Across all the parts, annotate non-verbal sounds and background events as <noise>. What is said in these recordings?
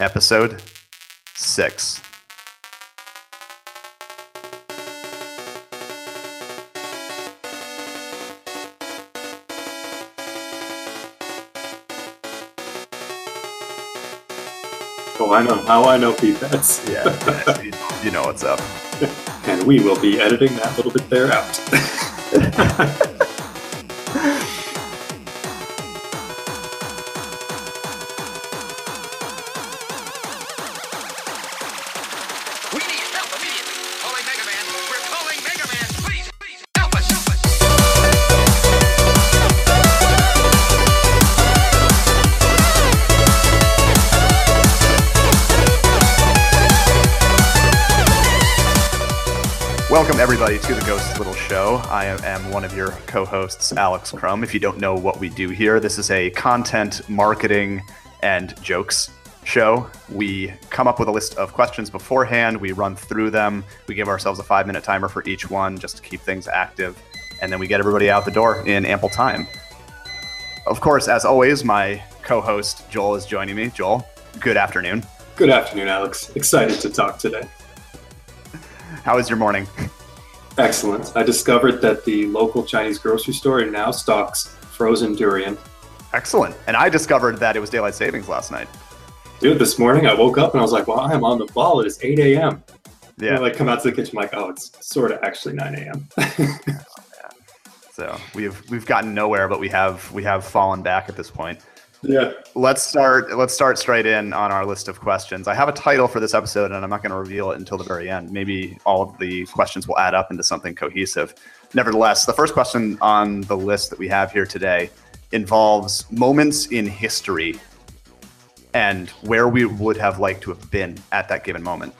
episode six. Oh, I know how I know. That's <laughs> Yeah, you, you know what's up. <laughs> and we will be editing that little bit there out. <laughs> everybody, to the Ghost Little Show. I am one of your co hosts, Alex Crum. If you don't know what we do here, this is a content, marketing, and jokes show. We come up with a list of questions beforehand, we run through them, we give ourselves a five minute timer for each one just to keep things active, and then we get everybody out the door in ample time. Of course, as always, my co host, Joel, is joining me. Joel, good afternoon. Good afternoon, Alex. Excited to talk today. How is your morning? Excellent. I discovered that the local Chinese grocery store now stocks frozen durian. Excellent. And I discovered that it was daylight savings last night. Dude, this morning I woke up and I was like, "Well, I'm on the ball. It is 8 a.m." Yeah. I like come out to the kitchen, like, "Oh, it's sort of actually 9 a.m." <laughs> So we've we've gotten nowhere, but we have we have fallen back at this point. Yeah. Let's start let's start straight in on our list of questions. I have a title for this episode, and I'm not going to reveal it until the very end. Maybe all of the questions will add up into something cohesive. Nevertheless, the first question on the list that we have here today involves moments in history and where we would have liked to have been at that given moment.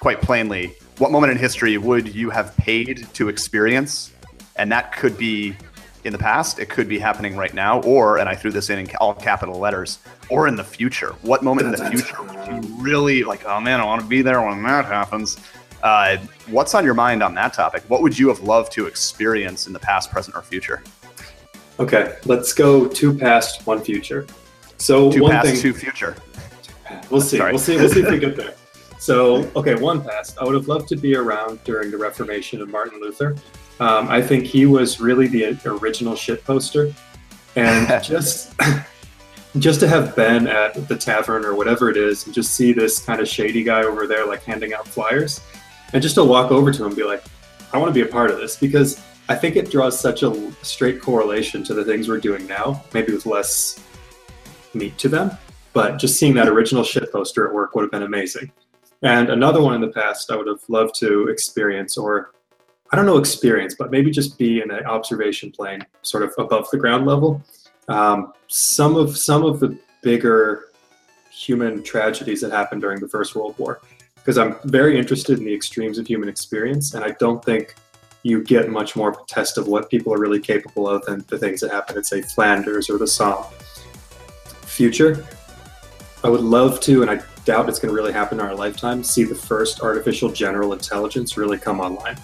Quite plainly, what moment in history would you have paid to experience? And that could be in the past, it could be happening right now, or, and I threw this in in all capital letters, or in the future. What moment in the future would you really like, oh man, I want to be there when that happens? Uh, what's on your mind on that topic? What would you have loved to experience in the past, present, or future? Okay, let's go two past, one future. So Two one past, thing two future. We'll see. Sorry. We'll see. We'll see if we get <laughs> there. So, okay, one past. I would have loved to be around during the Reformation of Martin Luther. Um, I think he was really the original shit poster, and <laughs> just <laughs> just to have been at the tavern or whatever it is, and just see this kind of shady guy over there like handing out flyers, and just to walk over to him and be like, I want to be a part of this because I think it draws such a straight correlation to the things we're doing now, maybe with less meat to them but just seeing that original shit poster at work would have been amazing. And another one in the past I would have loved to experience, or I don't know experience, but maybe just be in an observation plane, sort of above the ground level. Um, some of some of the bigger human tragedies that happened during the First World War, because I'm very interested in the extremes of human experience, and I don't think you get much more of a test of what people are really capable of than the things that happened at say Flanders or the Somme. Future, I would love to, and I doubt it's going to really happen in our lifetime, see the first artificial general intelligence really come online.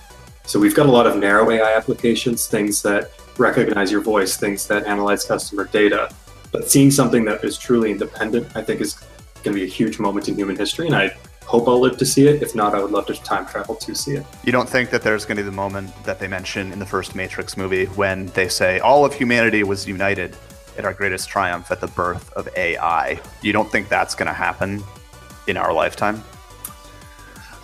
So we've got a lot of narrow AI applications, things that recognize your voice, things that analyze customer data. But seeing something that is truly independent, I think is going to be a huge moment in human history, and I hope I'll live to see it. If not, I would love to time travel to see it. You don't think that there's going to be the moment that they mention in the first Matrix movie when they say all of humanity was united at our greatest triumph at the birth of AI? You don't think that's going to happen in our lifetime?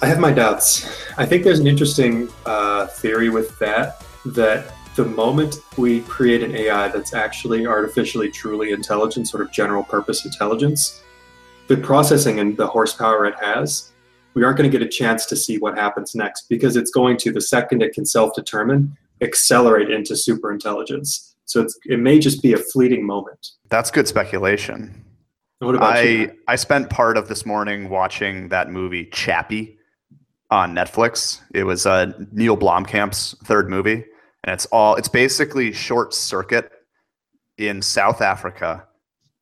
I have my doubts. I think there's an interesting uh, theory with that that the moment we create an AI that's actually artificially truly intelligent, sort of general purpose intelligence, the processing and the horsepower it has, we aren't going to get a chance to see what happens next because it's going to, the second it can self determine, accelerate into super intelligence. So it's, it may just be a fleeting moment. That's good speculation. What about I you? I spent part of this morning watching that movie Chappie on Netflix. It was uh, Neil Blomkamp's third movie, and it's all it's basically short circuit in South Africa.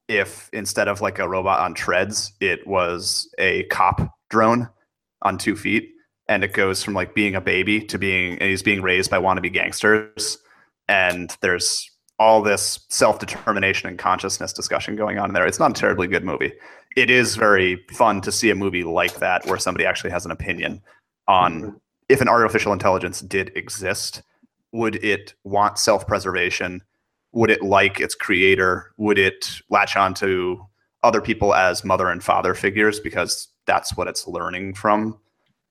If instead of like a robot on treads, it was a cop drone on two feet, and it goes from like being a baby to being and he's being raised by wannabe gangsters, and there's all this self-determination and consciousness discussion going on there. It's not a terribly good movie. It is very fun to see a movie like that where somebody actually has an opinion on Mhm. if an artificial intelligence did exist, would it want self-preservation? Would it like its creator? Would it latch on to other people as mother and father figures because that's what it's learning from?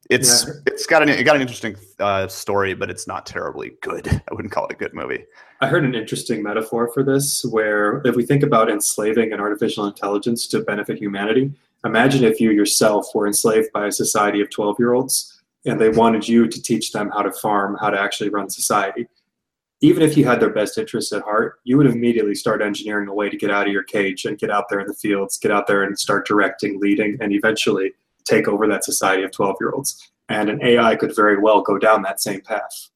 It's Yeah. it's got an it got an interesting uh, story, but it's not terribly good. I wouldn't call it a good movie. I heard an interesting metaphor for this where if we think about enslaving an artificial intelligence to benefit humanity, imagine if you yourself were enslaved by a society of 12 year olds and they wanted you to teach them how to farm, how to actually run society. Even if you had their best interests at heart, you would immediately start engineering a way to get out of your cage and get out there in the fields, get out there and start directing, leading, and eventually take over that society of 12 year olds. And an AI could very well go down that same path.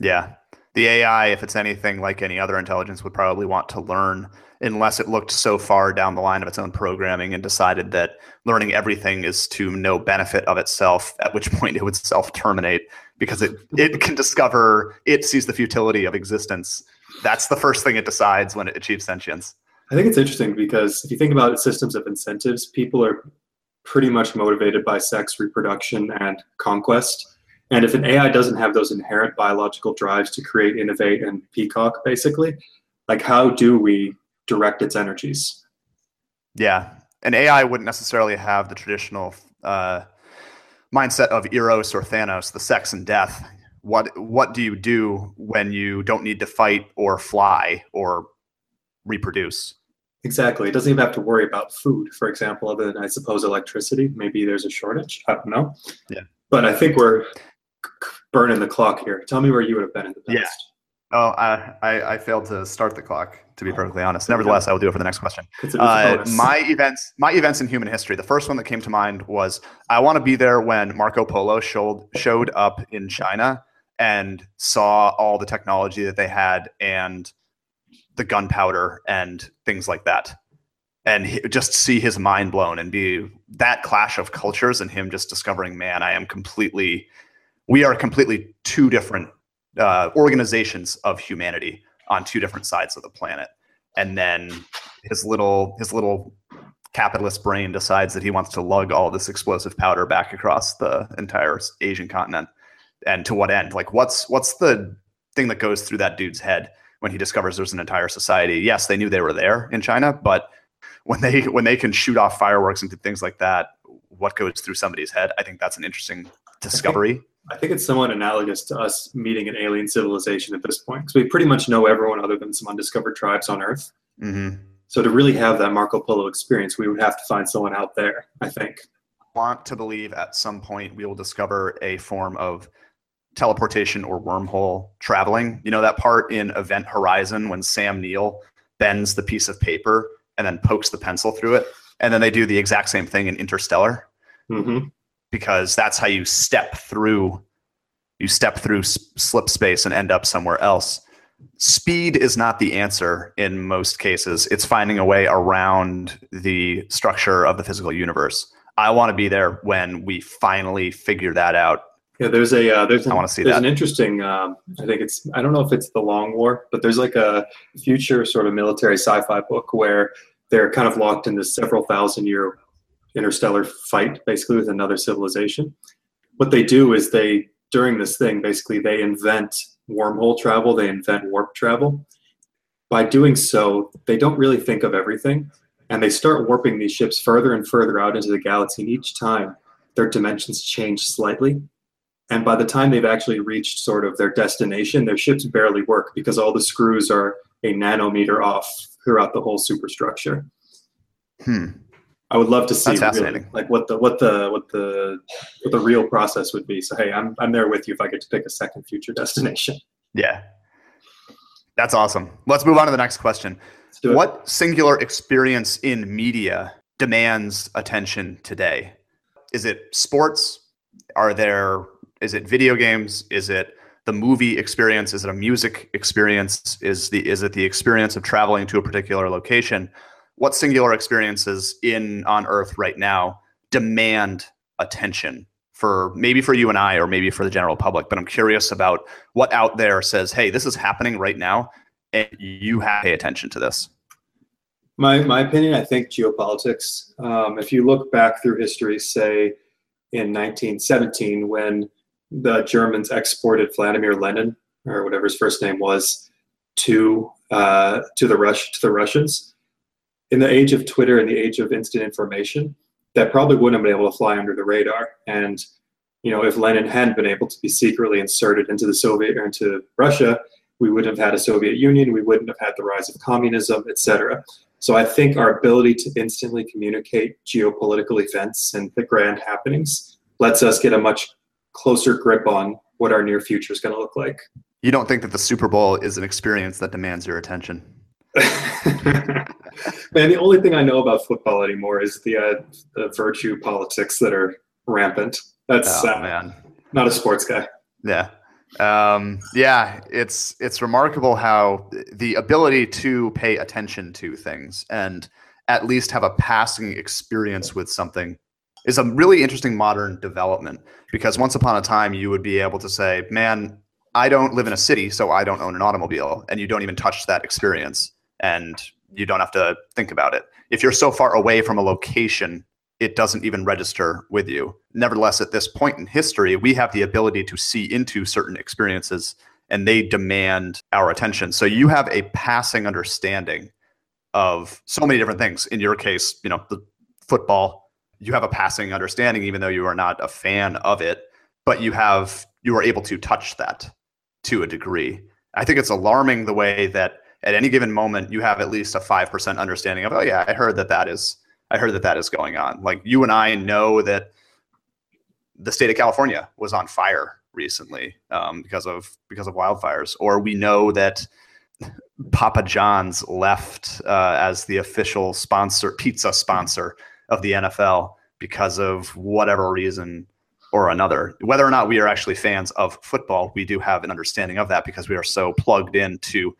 Yeah. The AI, if it's anything like any other intelligence, would probably want to learn unless it looked so far down the line of its own programming and decided that learning everything is to no benefit of itself, at which point it would self terminate because it, it <laughs> can discover, it sees the futility of existence. That's the first thing it decides when it achieves sentience. I think it's interesting because if you think about systems of incentives, people are pretty much motivated by sex, reproduction, and conquest. And if an AI doesn't have those inherent biological drives to create, innovate, and peacock, basically, like how do we direct its energies? Yeah. An AI wouldn't necessarily have the traditional uh, mindset of Eros or Thanos, the sex and death. What what do you do when you don't need to fight or fly or reproduce? Exactly. It doesn't even have to worry about food, for example, other than I suppose electricity. Maybe there's a shortage. I don't know. Yeah. But I think we're burning the clock here. Tell me where you would have been in the past. Yeah. Oh, I, I I failed to start the clock. To be perfectly honest, nevertheless, I will do it for the next question. It's a, it's Uh, my events, my events in human history. The first one that came to mind was I want to be there when Marco Polo showed showed up in China and saw all the technology that they had and the gunpowder and things like that, and he, just see his mind blown and be that clash of cultures and him just discovering, man, I am completely, we are completely two different uh, organizations of humanity on two different sides of the planet and then his little his little capitalist brain decides that he wants to lug all this explosive powder back across the entire Asian continent. And to what end? Like what's what's the thing that goes through that dude's head when he discovers there's an entire society? Yes, they knew they were there in China, but when they <laughs> when they can shoot off fireworks and do things like that, what goes through somebody's head? I think that's an interesting discovery. I think it's somewhat analogous to us meeting an alien civilization at this point, because we pretty much know everyone other than some undiscovered tribes on Earth. hmm So to really have that Marco Polo experience, we would have to find someone out there. I think. want to believe at some point we will discover a form of teleportation or wormhole traveling. You know that part in Event Horizon when Sam Neill bends the piece of paper and then pokes the pencil through it, and then they do the exact same thing in Interstellar hmm because that's how you step through you step through slip space and end up somewhere else. Speed is not the answer in most cases. It's finding a way around the structure of the physical universe. I want to be there when we finally figure that out. Yeah, there's a uh, there's, I an, wanna see there's that. an interesting. Um, I think it's I don't know if it's the Long War, but there's like a future sort of military sci-fi book where they're kind of locked in this several thousand year interstellar fight, basically with another civilization. What they do is they during this thing basically they invent wormhole travel, they invent warp travel. By doing so, they don't really think of everything, and they start warping these ships further and further out into the galaxy. And each time, their dimensions change slightly. And by the time they've actually reached sort of their destination, their ships barely work because all the screws are a nanometer off throughout the whole superstructure. Hmm. I would love to see really, like what the what the what the what the real process would be. So hey, I'm I'm there with you if I get to pick a second future <laughs> destination. Yeah. That's awesome. Let's move on to the next question. Let's do it. What singular experience in media demands attention today? Is it sports? Are there is it video games? Is it the movie experience? Is it a music experience? Is the is it the experience of traveling to a particular location? What singular experiences in on earth right now demand attention for maybe for you and I or maybe for the general public, but I'm curious about what out there says, "Hey, this is happening right now." and you have to pay attention to this. My my opinion, I think geopolitics. Um, if you look back through history, say in 1917, when the Germans exported Vladimir Lenin or whatever his first name was to uh, to the Rush to the Russians, in the age of Twitter and the age of instant information, that probably wouldn't have been able to fly under the radar. And you know, if Lenin hadn't been able to be secretly inserted into the Soviet or into Russia, we wouldn't have had a Soviet Union, we wouldn't have had the rise of communism, etc. So I think our ability to instantly communicate geopolitical events and the grand happenings lets us get a much closer grip on what our near future is going to look like. You don't think that the Super Bowl is an experience that demands your attention? <laughs> <laughs> Man, the only thing I know about football anymore is the, uh, the virtue politics that are rampant. That's Oh, uh, man. not a sports guy. Yeah. Um, yeah, it's it's remarkable how the ability to pay attention to things and at least have a passing experience with something is a really interesting modern development because once upon a time you would be able to say, "Man, I don't live in a city, so I don't own an automobile," and you don't even touch that experience and you don't have to think about it. If you're so far away from a location it doesn't even register with you. Nevertheless, at this point in history, we have the ability to see into certain experiences and they demand our attention. So you have a passing understanding of so many different things. In your case, you know, the football, you have a passing understanding even though you are not a fan of it, but you have you are able to touch that to a degree. I think it's alarming the way that at any given moment you have at least a 5% understanding of, oh yeah, I heard that that is I heard that that is going on. Like you and I know that the state of California was on fire recently um, because of because of wildfires, or we know that Papa John's left uh, as the official sponsor, pizza sponsor of the NFL because of whatever reason or another. Whether or not we are actually fans of football, we do have an understanding of that because we are so plugged into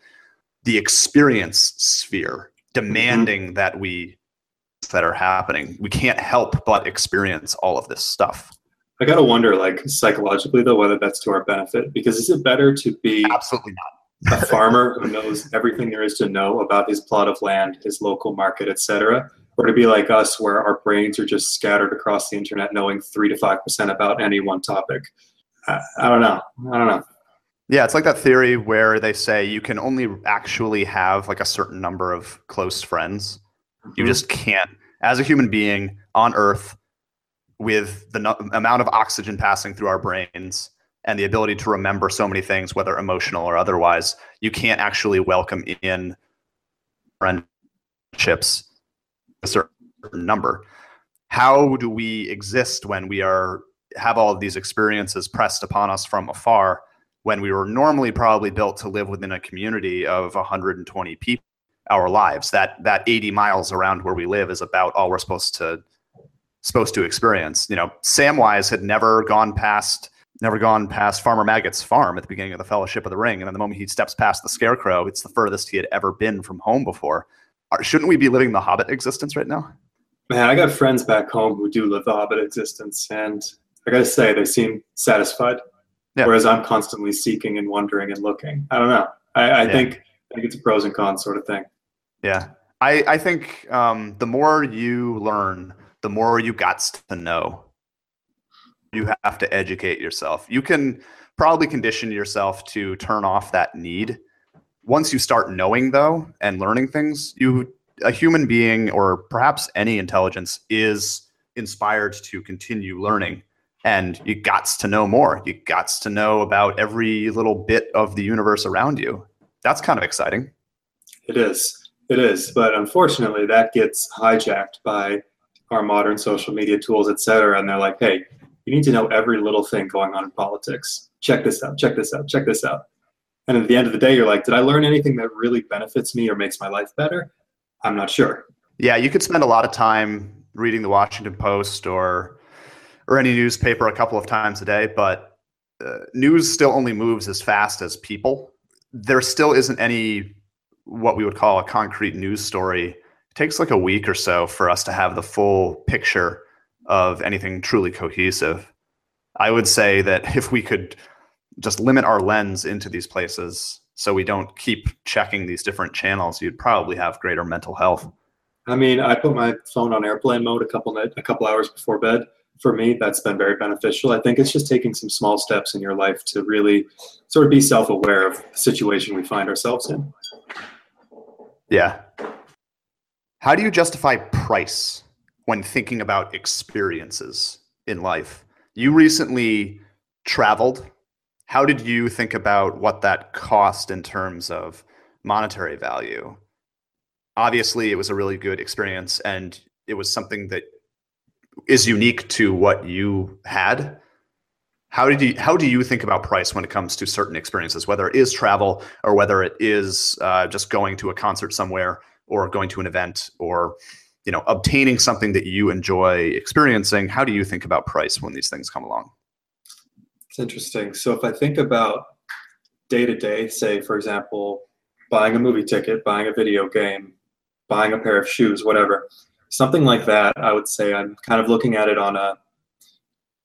the experience sphere, demanding mm-hmm. that we that are happening. We can't help but experience all of this stuff. I gotta wonder, like psychologically though, whether that's to our benefit. Because is it better to be Absolutely not. a farmer who knows everything there is to know about his plot of land, his local market, etc., or to be like us, where our brains are just scattered across the internet, knowing three to five percent about any one topic? I, I don't know. I don't know. Yeah, it's like that theory where they say you can only actually have like a certain number of close friends. You Mhm. just can't, as a human being on Earth, with the no- amount of oxygen passing through our brains and the ability to remember so many things, whether emotional or otherwise, you can't actually welcome in friendships a certain number. How do we exist when we are have all of these experiences pressed upon us from afar when we were normally probably built to live within a community of 120 people our lives. That that 80 miles around where we live is about all we're supposed to supposed to experience. You know samwise had never gone past never gone past farmer maggot's farm at the beginning of the fellowship of the ring and then the moment he steps past the scarecrow it's the furthest he had ever been from home before. Shouldn't we be living the hobbit existence right now? Man, I got friends back home who do live the Hobbit existence, and I gotta say they seem satisfied. Yeah. Whereas I'm constantly seeking and wondering and looking. I don't know. I, I Yeah. think I think it's a pros and cons sort of thing. Yeah, I I think um, the more you learn, the more you got to know. You have to educate yourself. You can probably condition yourself to turn off that need. Once you start knowing though and learning things, you a human being or perhaps any intelligence is inspired to continue learning and you got to know more. You got to know about every little bit of the universe around you. That's kind of exciting. It is. It is. But unfortunately, that gets hijacked by our modern social media tools, et cetera. And they're like, hey, you need to know every little thing going on in politics. Check this out, check this out, check this out. And at the end of the day, you're like, did I learn anything that really benefits me or makes my life better? I'm not sure. Yeah, you could spend a lot of time reading the Washington Post or or any newspaper a couple of times a day, but uh, news still only moves as fast as people. There still isn't any what we would call a concrete news story. It takes like a week or so for us to have the full picture of anything truly cohesive. I would say that <laughs> if we could just limit our lens into these places so we don't keep checking these different channels, you'd probably have greater mental health. I mean, I put my phone on airplane mode a couple night, a couple hours before bed. For me, that's been very beneficial. I think it's just taking some small steps in your life to really sort of be self-aware of the situation we find ourselves in. Yeah. How do you justify price when thinking about experiences in life? You recently traveled. How did you think about what that cost in terms of monetary value? Obviously, it was a really good experience and it was something that is unique to what you had. How did you how do you think about price when it comes to certain experiences, whether it is travel or whether it is uh, just going to a concert somewhere or going to an event or you know obtaining something that you enjoy experiencing? How do you think about price when these things come along? It's interesting. So if I think about day to day, say for example, buying a movie ticket, buying a video game, buying a pair of shoes, whatever, something like that, I would say I'm kind of looking at it on a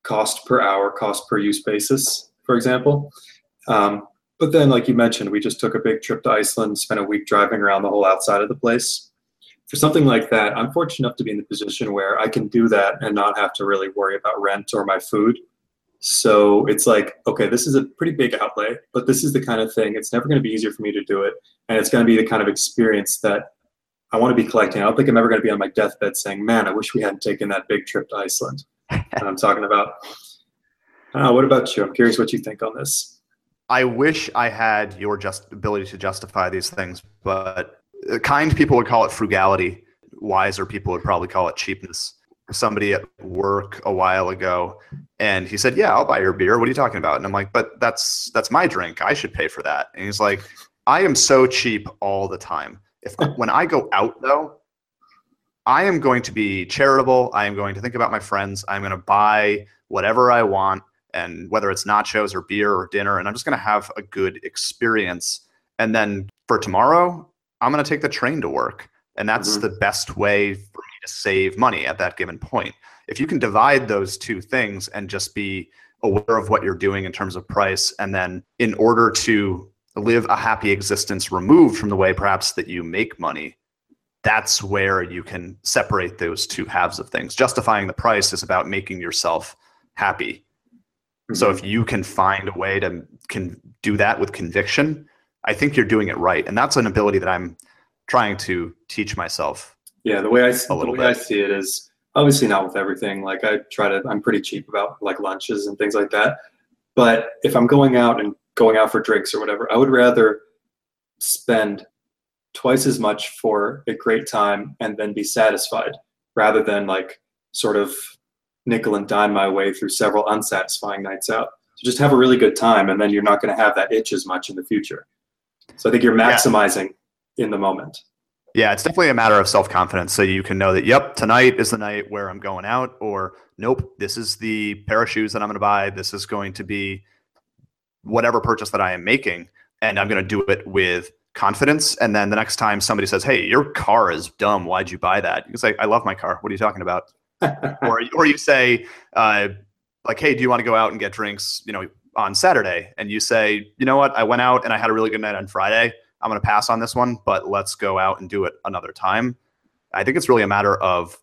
cost per hour, cost per use basis, for example. Um, but then, like you mentioned, we just took a big trip to Iceland, spent a week driving around the whole outside of the place. For something like that, I'm fortunate enough to be in the position where I can do that and not have to really worry about rent or my food. So it's like, okay, this is a pretty big outlay, but this is the kind of thing, it's never going to be easier for me to do it. And it's going to be the kind of experience that I want to be collecting. I don't think I'm ever going to be on my deathbed saying, man, I wish we hadn't taken that big trip to Iceland. <laughs> and I'm talking about. Uh, what about you? I'm curious what you think on this. I wish I had your just ability to justify these things, but kind people would call it frugality. Wiser people would probably call it cheapness. Somebody at work a while ago, and he said, "Yeah, I'll buy your beer. What are you talking about?" And I'm like, "But that's that's my drink. I should pay for that." And he's like, "I am so cheap all the time. If when I go out though, I am going to be charitable. I am going to think about my friends. I'm going to buy whatever I want, and whether it's nachos or beer or dinner, and I'm just going to have a good experience. And then for tomorrow, I'm going to take the train to work. And that's Mhm. the best way for me to save money at that given point. If you can divide those two things and just be aware of what you're doing in terms of price, and then in order to live a happy existence removed from the way perhaps that you make money, that's where you can separate those two halves of things. Justifying the price is about making yourself happy. So mm-hmm. if you can find a way to can do that with conviction, I think you're doing it right, and that's an ability that I'm trying to teach myself. Yeah, the way I see, the way I see it is obviously not with everything. Like I try to, I'm pretty cheap about like lunches and things like that. But if I'm going out and going out for drinks or whatever, I would rather spend twice as much for a great time and then be satisfied rather than like sort of nickel and dime my way through several unsatisfying nights out. So just have a really good time and then you're not going to have that itch as much in the future. So I think you're Yeah. maximizing in the moment. Yeah, it's definitely a matter of self confidence. So you can know that, yep, tonight is the night where I'm going out, or nope, this is the pair of shoes that I'm going to buy. This is going to be whatever purchase that I am making, and I'm going to do it with confidence. And then the next time somebody says, "Hey, your car is dumb. Why'd you buy that?" You say, "I love my car. What are you talking about?" <laughs> or or you say, uh, like, "Hey, do you want to go out and get drinks?" You know, on Saturday, and you say, "You know what? I went out and I had a really good night on Friday. I'm going to pass on this one, but let's go out and do it another time." I think it's really a matter of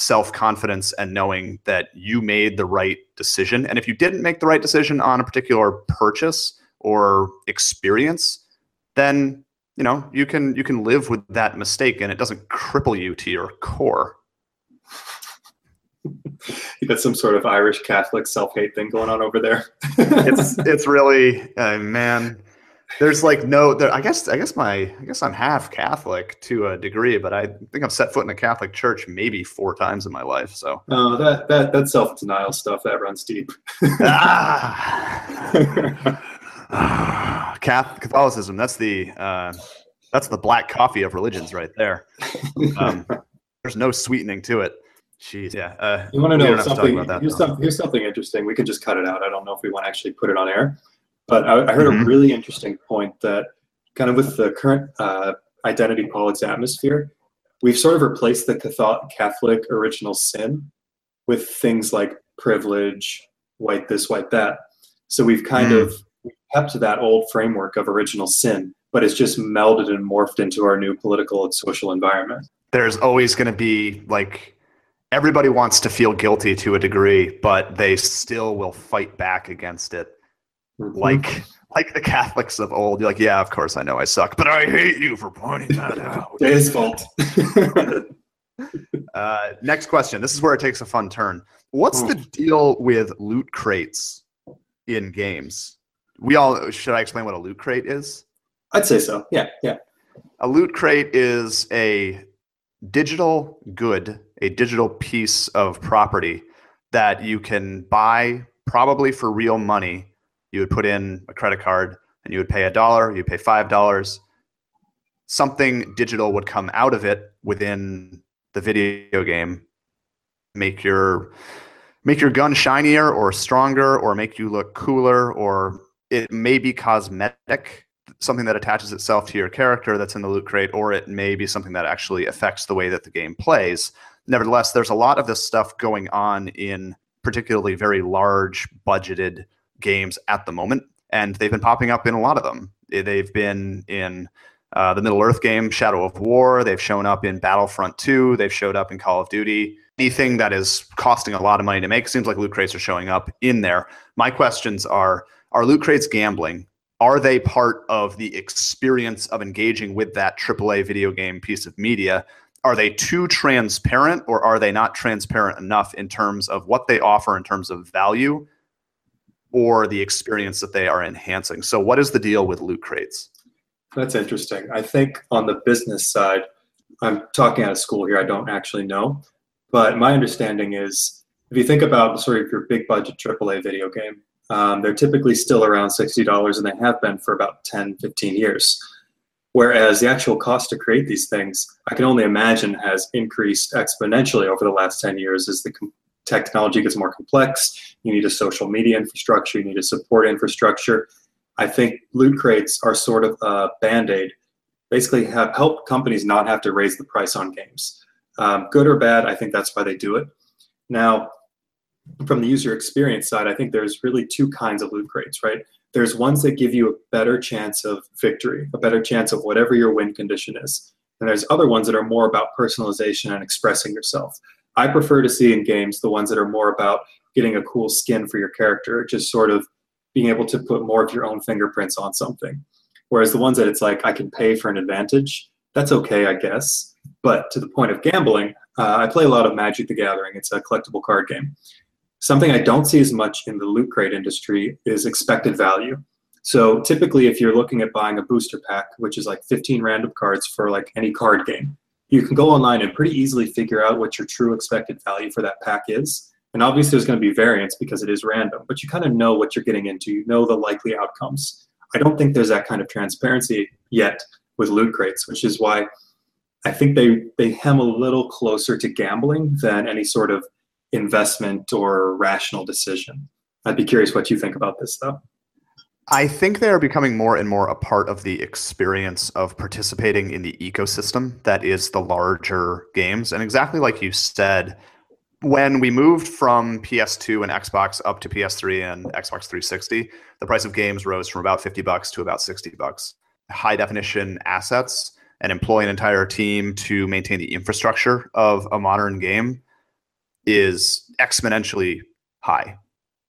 self confidence and knowing that you made the right decision. And if you didn't make the right decision on a particular purchase or experience, then you know you can you can live with that mistake and it doesn't cripple you to your core. <laughs> you got some sort of Irish Catholic self hate thing going on over there. <laughs> It's it's really uh, man. There's like no. There, I guess I guess my I guess I'm half Catholic to a degree, but I think I've set foot in a Catholic church maybe four times in my life. So oh, that that that self denial stuff that runs deep. ah. <laughs> Cath- Catholicism. That's the uh, that's the black coffee of religions right there. Um, there's no sweetening to it. Jeez, yeah. Uh, you want to know to something? about that, here's, some, here's something interesting. We can just cut it out. I don't know if we want to actually put it on air, but I, I heard Mhm. a really interesting point that kind of with the current uh, identity politics atmosphere, we've sort of replaced the Catholic original sin with things like privilege, white this, white that. So we've kind Mm. of kept that old framework of original sin, but it's just melded and morphed into our new political and social environment. There's always going to be like everybody wants to feel guilty to a degree, but they still will fight back against it. Mhm. Like like the Catholics of old. You're like, yeah, of course I know I suck, but I hate you for pointing that <laughs> out. it's his fault. <laughs> Uh, next question. This is where it takes a fun turn. What's the deal with loot crates in games? We all should I explain what a loot crate is? I'd say so. Yeah, yeah. A loot crate is a digital good, a digital piece of property that you can buy probably for real money. You would put in a credit card and you would pay a dollar, you'd pay five dollars. Something digital would come out of it within the video game, make your make your gun shinier or stronger or make you look cooler or it may be cosmetic something that attaches itself to your character that's in the loot crate, or it may be something that actually affects the way that the game plays. Nevertheless, there's a lot of this stuff going on in particularly very large budgeted games at the moment, and they've been popping up in a lot of them. Eh, They've been in uh, the Middle Earth game, Shadow of War. They've shown up in Battlefront 2. They've showed up in Call of Duty. Anything that is costing a lot of money to make seems like loot crates are showing up in there. My questions are: Are loot crates gambling? are they part of the experience of engaging with that AAA video game piece of media? Are they too transparent or are they not transparent enough in terms of what they offer in terms of value or the experience that they are enhancing? So, what is the deal with loot crates? That's interesting. I think on the business side, I'm talking out of school here. I don't actually know, but my understanding is if you think about sort of your big budget AAA video game, um, they're typically still around $60 and they have been for about 10, 15 years. Whereas the actual cost to create these things, I can only imagine has increased exponentially over the last 10 years as the technology gets more complex. You need a social media infrastructure, you need a support infrastructure. I think loot crates are sort of a band aid, basically, have helped companies not have to raise the price on games. Um, good or bad, I think that's why they do it. Now, from the user experience side, I think there's really two kinds of loot crates, right? There's ones that give you a better chance of victory, a better chance of whatever your win condition is. And there's other ones that are more about personalization and expressing yourself. I prefer to see in games the ones that are more about getting a cool skin for your character, just sort of being able to put more of your own fingerprints on something. Whereas the ones that it's like, I can pay for an advantage, that's okay, I guess. But to the point of gambling, uh, I play a lot of Magic the Gathering. It's a collectible card game. Something I don't see as much in the loot crate industry is expected value. So typically, if you're looking at buying a booster pack, which is like 15 random cards for like any card game, you can go online and pretty easily figure out what your true expected value for that pack is. And obviously, there's going to be variance because it is random, but you kind of know what you're getting into. You know the likely outcomes. I don't think there's that kind of transparency yet with loot crates, which is why I think they they hem a little closer to gambling than any sort of investment or rational decision. I'd be curious what you think about this, though. I think they are becoming more and more a part of the experience of participating in the ecosystem that is the larger games. And exactly like you said, when we moved from PS2 and Xbox up to PS3 and Xbox 360, the price of games rose from about 50 bucks to about 60 bucks. High definition assets and employ an entire team to maintain the infrastructure of a modern game is exponentially high.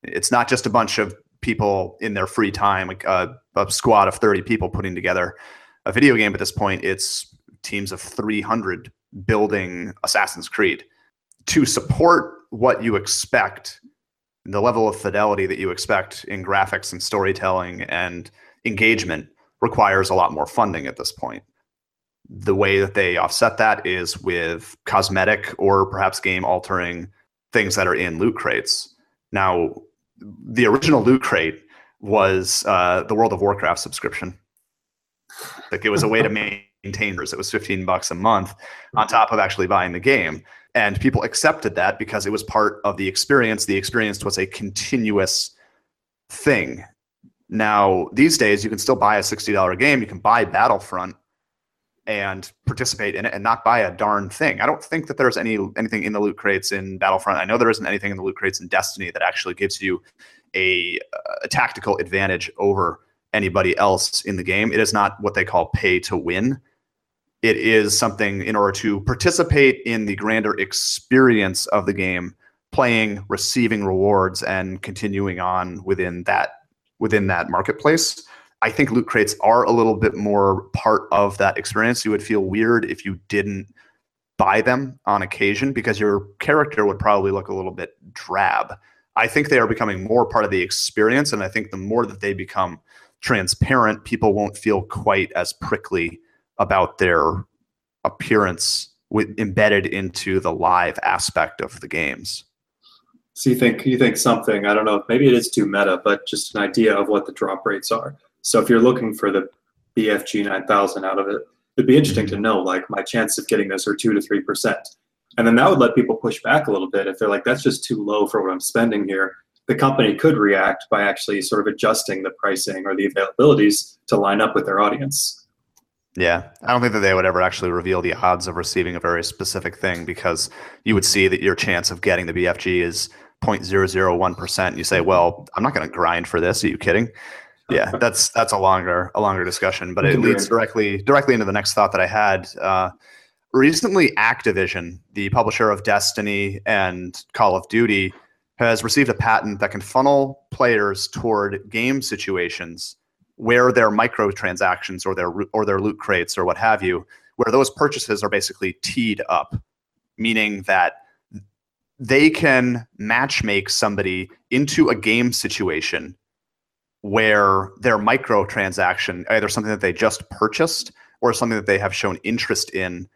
It's not just a bunch of people in their free time, like a, a squad of 30 people putting together a video game at this point. It's teams of 300 building Assassin's Creed to support what you expect, the level of fidelity that you expect in graphics and storytelling and engagement requires a lot more funding at this point. The way that they offset that is with cosmetic or perhaps game altering things that are in loot crates. Now, the original loot crate was uh, the World of Warcraft subscription. Like it was a way to <laughs> maintain it was 15 bucks a month on top of actually buying the game. And people accepted that because it was part of the experience. The experience was a continuous thing. Now, these days, you can still buy a $60 game. You can buy Battlefront and participate in it and not buy a darn thing. I don't think that there's any anything in the loot crates in Battlefront. I know there isn't anything in the loot crates in Destiny that actually gives you a, a tactical advantage over anybody else in the game. It is not what they call pay to win. It is something in order to participate in the grander experience of the game, playing, receiving rewards, and continuing on within that within that marketplace. I think loot crates are a little bit more part of that experience. You would feel weird if you didn't buy them on occasion because your character would probably look a little bit drab. I think they are becoming more part of the experience, and I think the more that they become transparent, people won't feel quite as prickly about their appearance with, embedded into the live aspect of the games. So you think you think something? I don't know. Maybe it is too meta, but just an idea of what the drop rates are. So if you're looking for the BFG 9000 out of it, it'd be interesting to know like my chance of getting this are two to three percent, and then that would let people push back a little bit if they're like that's just too low for what I'm spending here. The company could react by actually sort of adjusting the pricing or the availabilities to line up with their audience. Yeah, I don't think that they would ever actually reveal the odds of receiving a very specific thing because you would see that your chance of getting the BFG is 0.001%. And you say, well, I'm not going to grind for this. Are you kidding? Yeah, <laughs> that's that's a longer a longer discussion, but it leads directly directly into the next thought that I had. Uh, recently, Activision, the publisher of Destiny and Call of Duty, has received a patent that can funnel players toward game situations where their microtransactions or their or their loot crates or what have you, where those purchases are basically teed up, meaning that they can matchmake somebody into a game situation where their microtransaction, either something that they just purchased or something that they have shown interest in,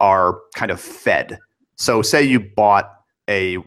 are kind of fed. So, say you bought a,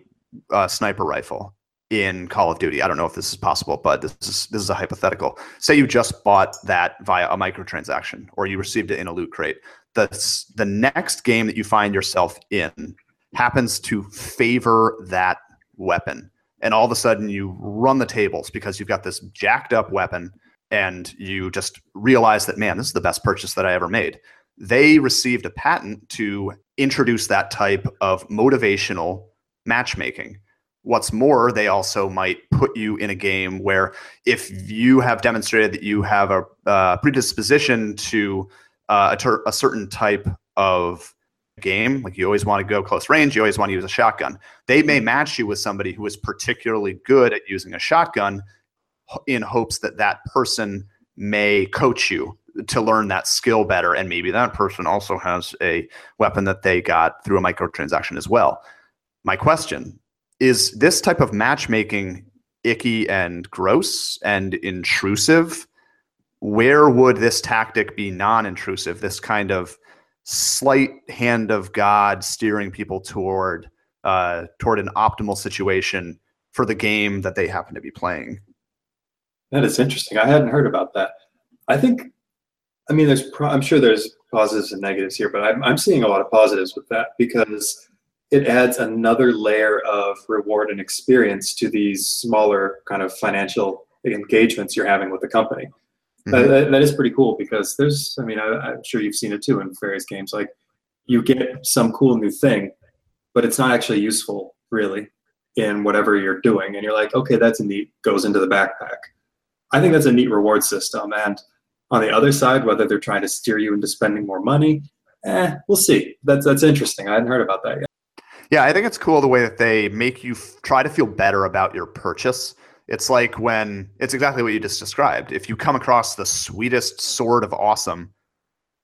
a sniper rifle in Call of Duty. I don't know if this is possible, but this is this is a hypothetical. Say you just bought that via a microtransaction or you received it in a loot crate. The the next game that you find yourself in happens to favor that weapon. And all of a sudden you run the tables because you've got this jacked up weapon and you just realize that man, this is the best purchase that I ever made. They received a patent to introduce that type of motivational matchmaking What's more, they also might put you in a game where if you have demonstrated that you have a uh, predisposition to uh, a, ter- a certain type of game, like you always want to go close range, you always want to use a shotgun, they may hmm. match you with somebody who is particularly good at using a shotgun in hopes that that person may coach you to learn that skill better. And maybe that person also has a weapon that they got through a microtransaction as well. My question is this type of matchmaking icky and gross and intrusive? Where would this tactic be non intrusive? This kind of slight hand of God steering people toward uh, toward an optimal situation for the game that they happen to be playing. That is interesting. I hadn't heard about that. I think, I mean, there's pro- I'm sure there's positives and negatives here, but I'm, I'm seeing a lot of positives with that because it adds another layer of reward and experience to these smaller kind of financial engagements you're having with the company. Mm-hmm. That, that is pretty cool because there's, I mean, I, am sure you've seen it too in various games. Like you get some cool new thing, but it's not actually useful really in whatever you're doing. And you're like, okay, that's a neat, goes into the backpack. I think that's a neat reward system. And on the other side, whether they're trying to steer you into spending more money, eh, we'll see. That's that's interesting. I hadn't heard about that yet. Yeah, I think it's cool the way that they make you f- try to feel better about your purchase. It's like when it's exactly what you just described. If you come across the sweetest sword of awesome,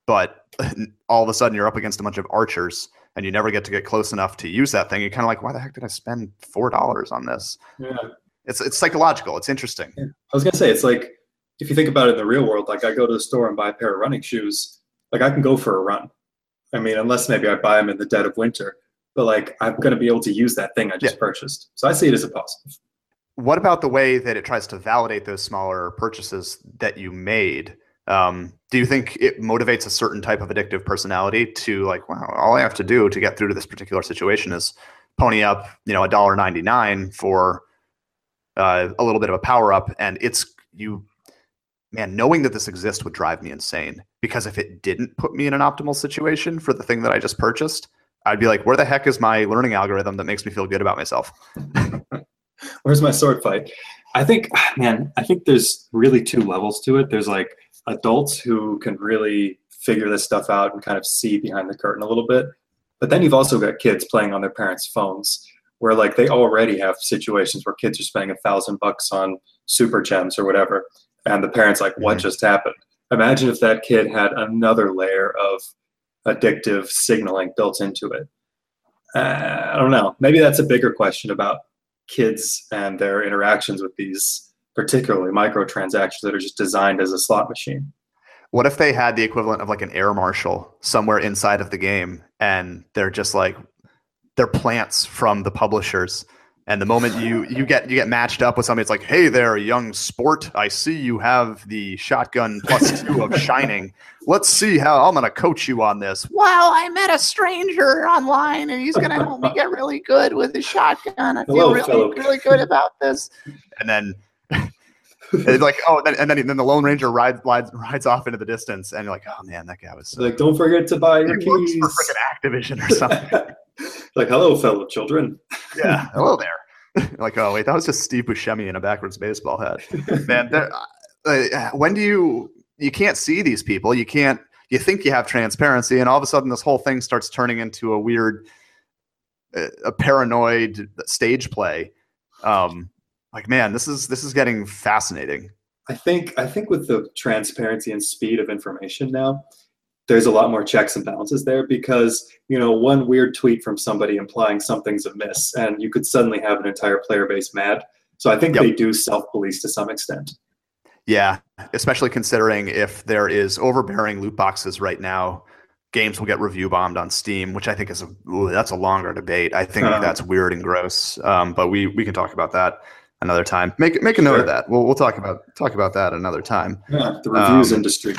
but <laughs> all of a sudden you're up against a bunch of archers and you never get to get close enough to use that thing, you're kind of like, why the heck did I spend four dollars on this? Yeah, it's it's psychological. It's interesting. Yeah. I was gonna say it's like if you think about it in the real world, like I go to the store and buy a pair of running shoes, like I can go for a run. I mean, unless maybe I buy them in the dead of winter but like I'm going to be able to use that thing I just yeah. purchased. So I see it as a positive. What about the way that it tries to validate those smaller purchases that you made? Um, do you think it motivates a certain type of addictive personality to like, wow, all I have to do to get through to this particular situation is pony up, you know, a dollar ninety nine for uh, a little bit of a power up, and it's you, man. Knowing that this exists would drive me insane because if it didn't put me in an optimal situation for the thing that I just purchased, I'd be like, where the heck is my learning algorithm that makes me feel good about myself? <laughs> <laughs> Where's my sword fight? I think, <sighs> man, I think there's really two levels to it. There's like adults who can really figure this stuff out and kind of see behind the curtain a little bit. But then you've also got kids playing on their parents' phones where like they already have situations where kids are spending a thousand bucks on super gems or whatever. And the parents like, what Mhm. just happened? Imagine if that kid had another layer of addictive signaling built into it. Uh, I don't know. Maybe that's a bigger question about kids and their interactions with these particularly microtransactions that are just designed as a slot machine. What if they had the equivalent of like an air marshal somewhere inside of the game and they're just like they're plants from the publishers and the moment you you get you get matched up with somebody it's like hey there young sport. I see you have the shotgun plus two of <laughs> shining. Let's see how i'm going to coach you on this. Wow i met a stranger online and he's going to help me get really good with the shotgun. I feel Hello, really fellow. really good <laughs> about this. And then it's <laughs> like oh and then, and then, then the lone ranger rides, rides rides off into the distance and you're like oh man that guy was so like, don't forget to buy he your keys. for freaking activision or something <laughs> like, hello, fellow children. <laughs> yeah hello there. <laughs> Like oh wait that was just steve buscemi in a backwards baseball hat. Man uh, when do you you can't see these people. You can't you think you have transparency and all of a sudden this whole thing starts turning into a weird uh, a paranoid stage play. Um like man this is this is getting fascinating. I think I think with the transparency and speed of information now, there's a lot more checks and balances there because you know one weird tweet from somebody implying something's amiss, and you could suddenly have an entire player base mad. So I think Yep. they do self-police to some extent. yeah especially considering if there is overbearing loot boxes right now games will get review bombed on steam which i think is a ooh, that's a longer debate i think Uh. that's weird and gross um, but we we can talk about that another time make make a note of that we'll, we'll talk about talk about that another time Yeah, the reviews Um, industry.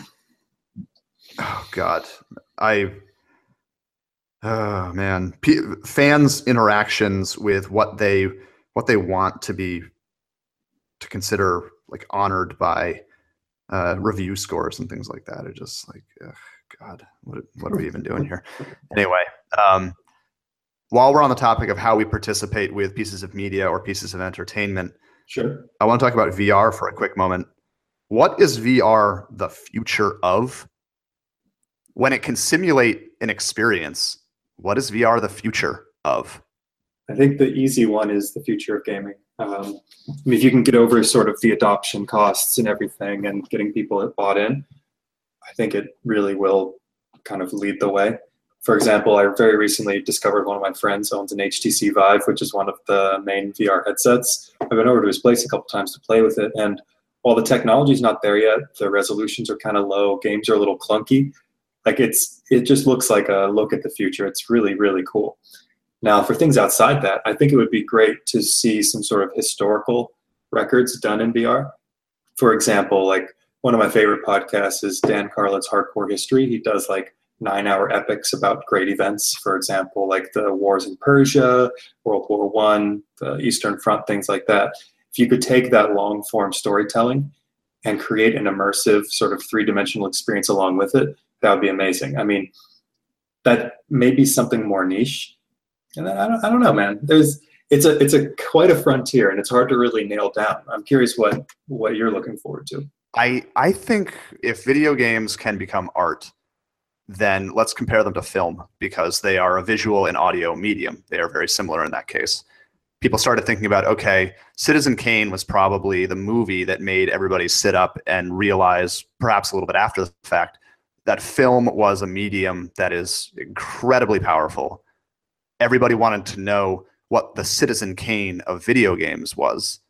Oh god i oh man P- fans interactions with what they what they want to be to consider like honored by uh, review scores and things like that are just like ugh, god what, what are we even doing here anyway um, while we're on the topic of how we participate with pieces of media or pieces of entertainment Sure. I want to talk about VR for a quick moment. What is VR the future of? When it can simulate an experience, what is VR the future of? I think the easy one is the future of gaming. Um, I mean, if you can get over sort of the adoption costs and everything and getting people bought in, I think it really will kind of lead the way. For example, I very recently discovered one of my friends owns an HTC Vive, which is one of the main VR headsets. I've been over to his place a couple times to play with it, and while the technology's not there yet, the resolutions are kind of low, games are a little clunky. Like it's, it just looks like a look at the future. It's really, really cool. Now, for things outside that, I think it would be great to see some sort of historical records done in VR. For example, like one of my favorite podcasts is Dan Carlin's Hardcore History. He does like nine hour epics about great events, for example, like the wars in Persia, World War One, the Eastern Front, things like that. If you could take that long form storytelling and create an immersive sort of three dimensional experience along with it, that would be amazing. I mean, that may be something more niche. And I don't, I don't know, man. There's it's a it's a quite a frontier, and it's hard to really nail down. I'm curious what what you're looking forward to. I I think if video games can become art, then let's compare them to film because they are a visual and audio medium. They are very similar in that case. People started thinking about okay, Citizen Kane was probably the movie that made everybody sit up and realize, perhaps a little bit after the fact, that film was a medium that is incredibly powerful. Everybody wanted to know what the Citizen Kane of video games was.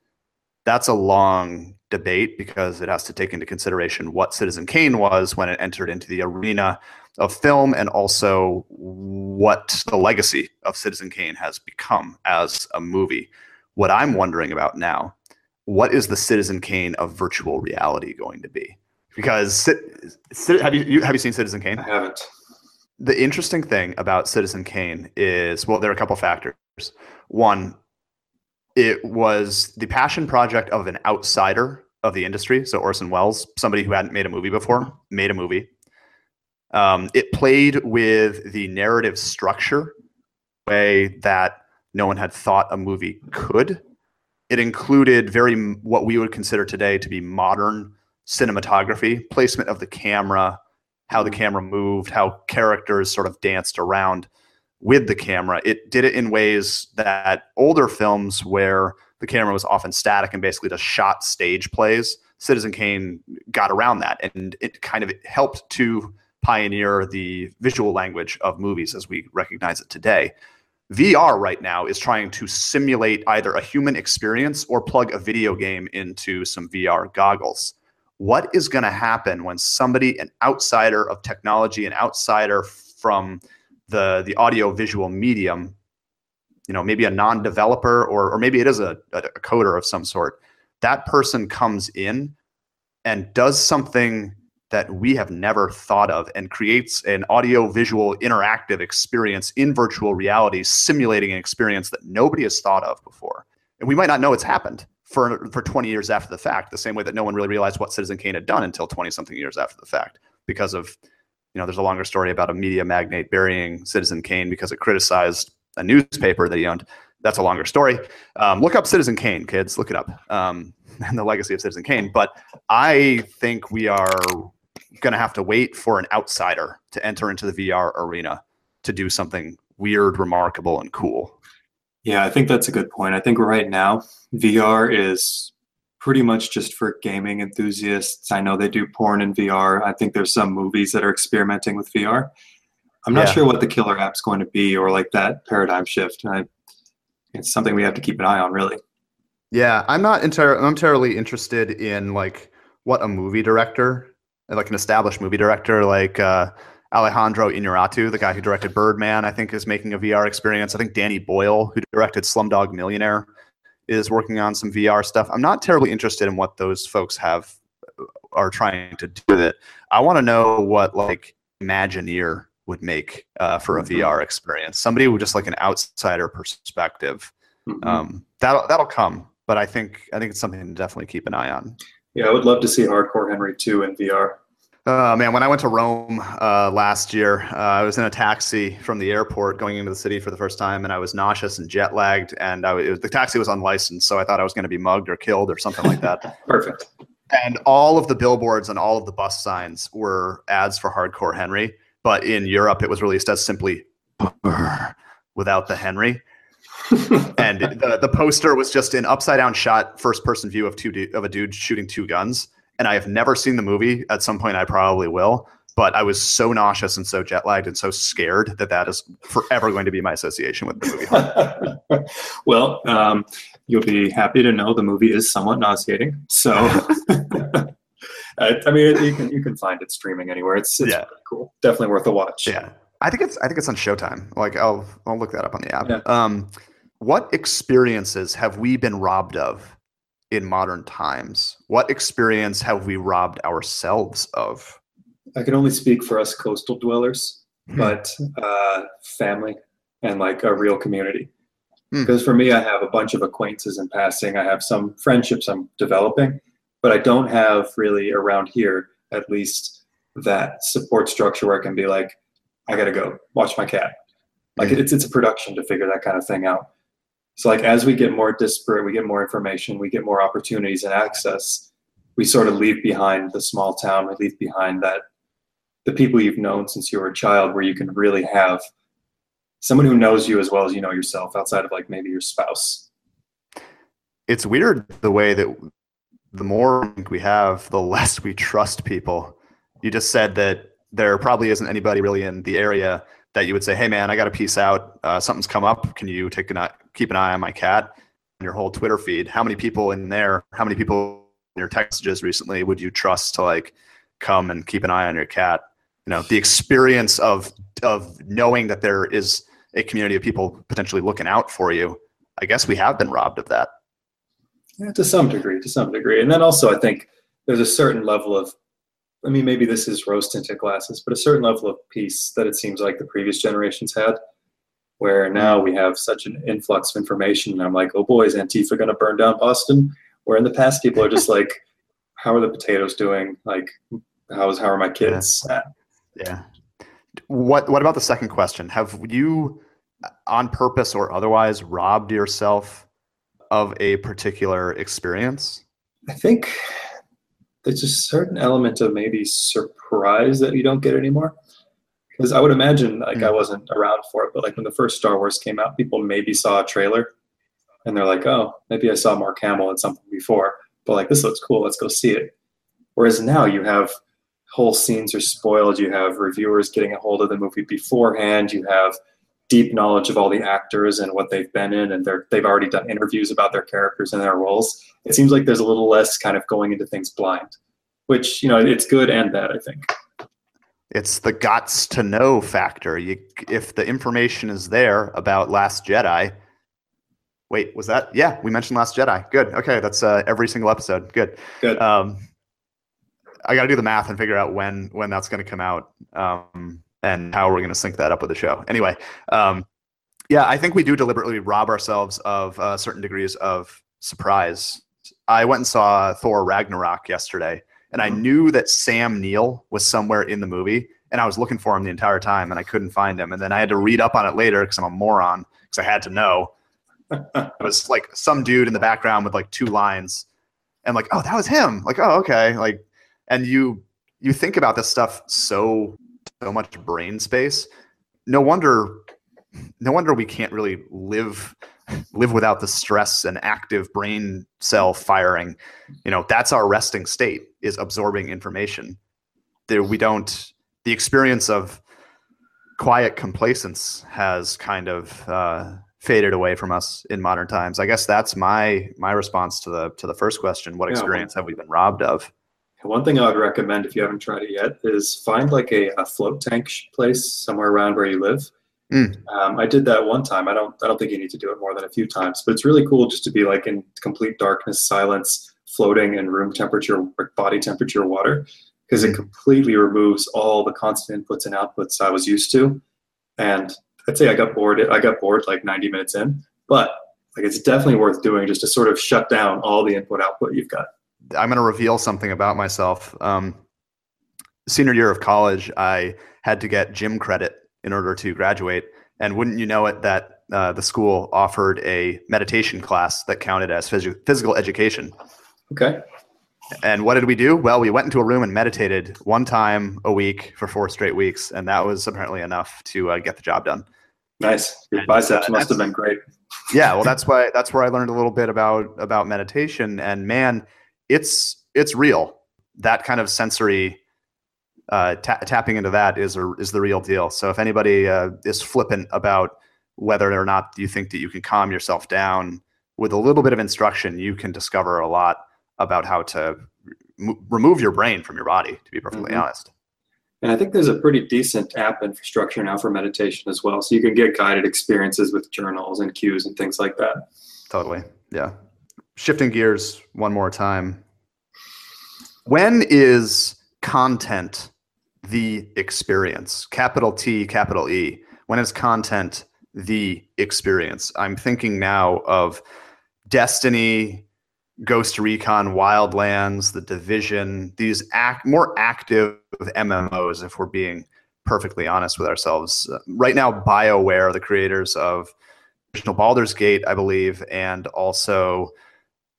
That's a long debate because it has to take into consideration what Citizen Kane was when it entered into the arena of film and also what the legacy of Citizen Kane has become as a movie. What I'm wondering about now, what is the Citizen Kane of virtual reality going to be? Because have you, you have you seen Citizen Kane? I haven't. the interesting thing about Citizen Kane is well, there are a couple factors. One, it was the passion project of an outsider of the industry. So Orson Welles, somebody who hadn't made a movie before, made a movie. Um, it played with the narrative structure way that no one had thought a movie could. it included very what we would consider today to be modern cinematography, placement of the camera, how the hmm. camera moved, how characters sort of danced around with the camera. It did it in ways that older films where the camera was often static and basically just shot stage plays. Citizen Kane got around that and it kind of helped to pioneer the visual language of movies as we recognize it today. VR right now is trying to simulate either a human experience or plug a video game into some VR goggles. What is going to happen when somebody, an outsider of technology, an outsider from the the audio visual medium, you know, maybe a non-developer or or maybe it is a, a coder of some sort, that person comes in and does something that we have never thought of and creates an audio visual interactive experience in virtual reality simulating an experience that nobody has thought of before. And we might not know it's happened for for 20 years after the fact the same way that no one really realized what citizen kane had done until 20 something years after the fact because of you know there's a longer story about a media magnate burying citizen kane because it criticized a newspaper that he owned. That's a longer story. Um, look up citizen kane kids. Look it up um, <laughs> and the legacy of citizen kane. But i think we are going to have to wait for an outsider to enter into the VR arena to do something weird, remarkable, and cool. Yeah, I think that's a good point. I think right now VR is pretty much just for gaming enthusiasts. I know they do porn in VR. I think there's some movies that are experimenting with VR. I'm not Yeah. sure what the killer app's going to be or like that paradigm shift. I, it's something we have to keep an eye on, really. Yeah, I'm not entirely. I'm entirely interested in like what a movie director, like an established movie director, like uh, Alejandro Inarritu, the guy who directed Birdman, I think is making a VR experience. I think Danny Boyle, who directed Slumdog Millionaire, is working on some VR stuff. I'm not terribly interested in what those folks have are trying to do with it. I want to know what like Imagineer would make uh, for a Mhm. VR experience. Somebody with just like an outsider perspective. Mhm. Um, that'll that'll come, but I think I think it's something to definitely keep an eye on. yeah, I would love to see Hardcore Henry 2 in VR. Uh, man, when I went to Rome uh, last year, uh, I was in a taxi from the airport going into the city for the first time, and I was nauseous and jet lagged, and I, was, the taxi was unlicensed, so I thought I was going to be mugged or killed or something like that. <laughs> Perfect. and all of the billboards and all of the bus signs were ads for Hardcore Henry, but in Europe it was released as simply without the Henry. <laughs> and the, the poster was just an upside down shot first person view of two du- of a dude shooting two guns and i have never seen the movie at some point i probably will but i was so nauseous and so jet lagged and so scared that that is forever going to be my association with the movie <laughs> well, um, you'll be happy to know the movie is somewhat nauseating. So, <laughs> I, I mean, you can you can find it streaming anywhere. It's, it's Yeah. pretty cool. Definitely worth a watch. yeah i think it's i think it's on showtime like i'll i'll look that up on the app Yeah. um what experiences have we been robbed of in modern times what experience have we robbed ourselves of I can only speak for us coastal dwellers, Hmm. but uh, family and like a real community. Hmm. Because for me, I have a bunch of acquaintances in passing. I have some friendships I'm developing, but I don't have really around here, at least, that support structure where I can be like, I gotta go watch my cat. Like Hmm. it's it's a production to figure that kind of thing out. So like as we get more disparate, we get more information, we get more opportunities and access. We sort of leave behind the small town. We leave behind that the people you've known since you were a child, where you can really have someone who knows you as well as you know yourself, outside of like maybe your spouse. it's weird the way that the more we have, the less we trust people. You just said that there probably isn't anybody really in the area that you would say, "Hey, man, I got to piece out. Uh, something's come up. Can you take an eye, keep an eye on my cat?" On your whole Twitter feed, how many people in there? How many people in your text messages recently would you trust to like come and keep an eye on your cat? You know, the experience of of knowing that there is a community of people potentially looking out for you. I guess we have been robbed of that. Yeah, to some degree, to some degree. And then also, I think there's a certain level of, I mean, maybe this is rose tinted glasses, but a certain level of peace that it seems like the previous generations had, where now we have such an influx of information. And I'm like, oh boy, is Antifa going to burn down Boston? Where in the past, people are just <laughs> like, how are the potatoes doing? Like, how's, how are my kids? Uh, Yeah. What What about the second question? Have you, on purpose or otherwise, robbed yourself of a particular experience? I think there's a certain element of maybe surprise that you don't get anymore. Because I would imagine, like, I Hmm. wasn't around for it, but like when the first Star Wars came out, people maybe saw a trailer and they're like, oh, maybe I saw Mark Hamill in something before, but like, this looks cool, let's go see it. Whereas now you have whole scenes are spoiled, you have reviewers getting a hold of the movie beforehand, you have deep knowledge of all the actors and what they've been in, and they're, they've already done interviews about their characters and their roles. It seems like there's a little less kind of going into things blind, which, you know, it's good and bad, I think. It's the gots to know factor. You, if the information is there about Last Jedi, wait, was that? Yeah, we mentioned Last Jedi. Good. Okay, that's uh, every single episode. Good. Good. Um, I got to do the math and figure out when when that's going to come out um, and how we're going to sync that up with the show. Anyway, um, yeah, I think we do deliberately rob ourselves of uh, certain degrees of surprise. I went and saw Thor Ragnarok yesterday, and I Mhm. knew that Sam Neill was somewhere in the movie, and I was looking for him the entire time, and I couldn't find him. And then I had to read up on it later because I'm a moron because I had to know. <laughs> It was like some dude in the background with like two lines, and like, oh, that was him. Like, oh, okay. Like, and you you think about this stuff so so much brain space. No wonder, no wonder we can't really live live without the stress and active brain cell firing. You know, that's our resting state is absorbing information. There, we don't. The experience of quiet complacence has kind of uh, faded away from us in modern times. I guess that's my my response to the to the first question. What Yeah, experience have we been robbed of? One thing I would recommend if you haven't tried it yet is find like a, a float tank place somewhere around where you live. Mm. Um, I did that one time. I don't. I don't think you need to do it more than a few times, but it's really cool just to be like in complete darkness, silence, floating in room temperature, body temperature water, because it Mm. completely removes all the constant inputs and outputs I was used to. And I'd say I got bored. I got bored like 90 minutes in, but like it's definitely worth doing just to sort of shut down all the input output you've got. I'm going to reveal something about myself. Um, senior year of college, I had to get gym credit in order to graduate. And wouldn't you know it, that uh, the school offered a meditation class that counted as phys- physical education. Okay. And what did we do? Well, we went into a room and meditated one time a week for four straight weeks, and that was apparently enough to uh, get the job done. Nice. Your And, biceps uh, must have been great. yeah well that's why that's where i learned a little bit about about meditation and man it's it's real that kind of sensory uh, ta- tapping into that is a, is the real deal so if anybody uh, is flippant about whether or not you think that you can calm yourself down with a little bit of instruction you can discover a lot about how to m- remove your brain from your body to be perfectly Mhm. honest And I think there's a pretty decent app infrastructure now for meditation as well. So you can get guided experiences with journals and cues and things like that. Totally. Yeah. Shifting gears one more time. When is content the experience? Capital T, capital E. When is content the experience? I'm thinking now of Destiny, Ghost Recon, Wildlands, The Division, these act, more active MMOs, if we're being perfectly honest with ourselves. Right now, BioWare, the creators of original Baldur's Gate, I believe, and also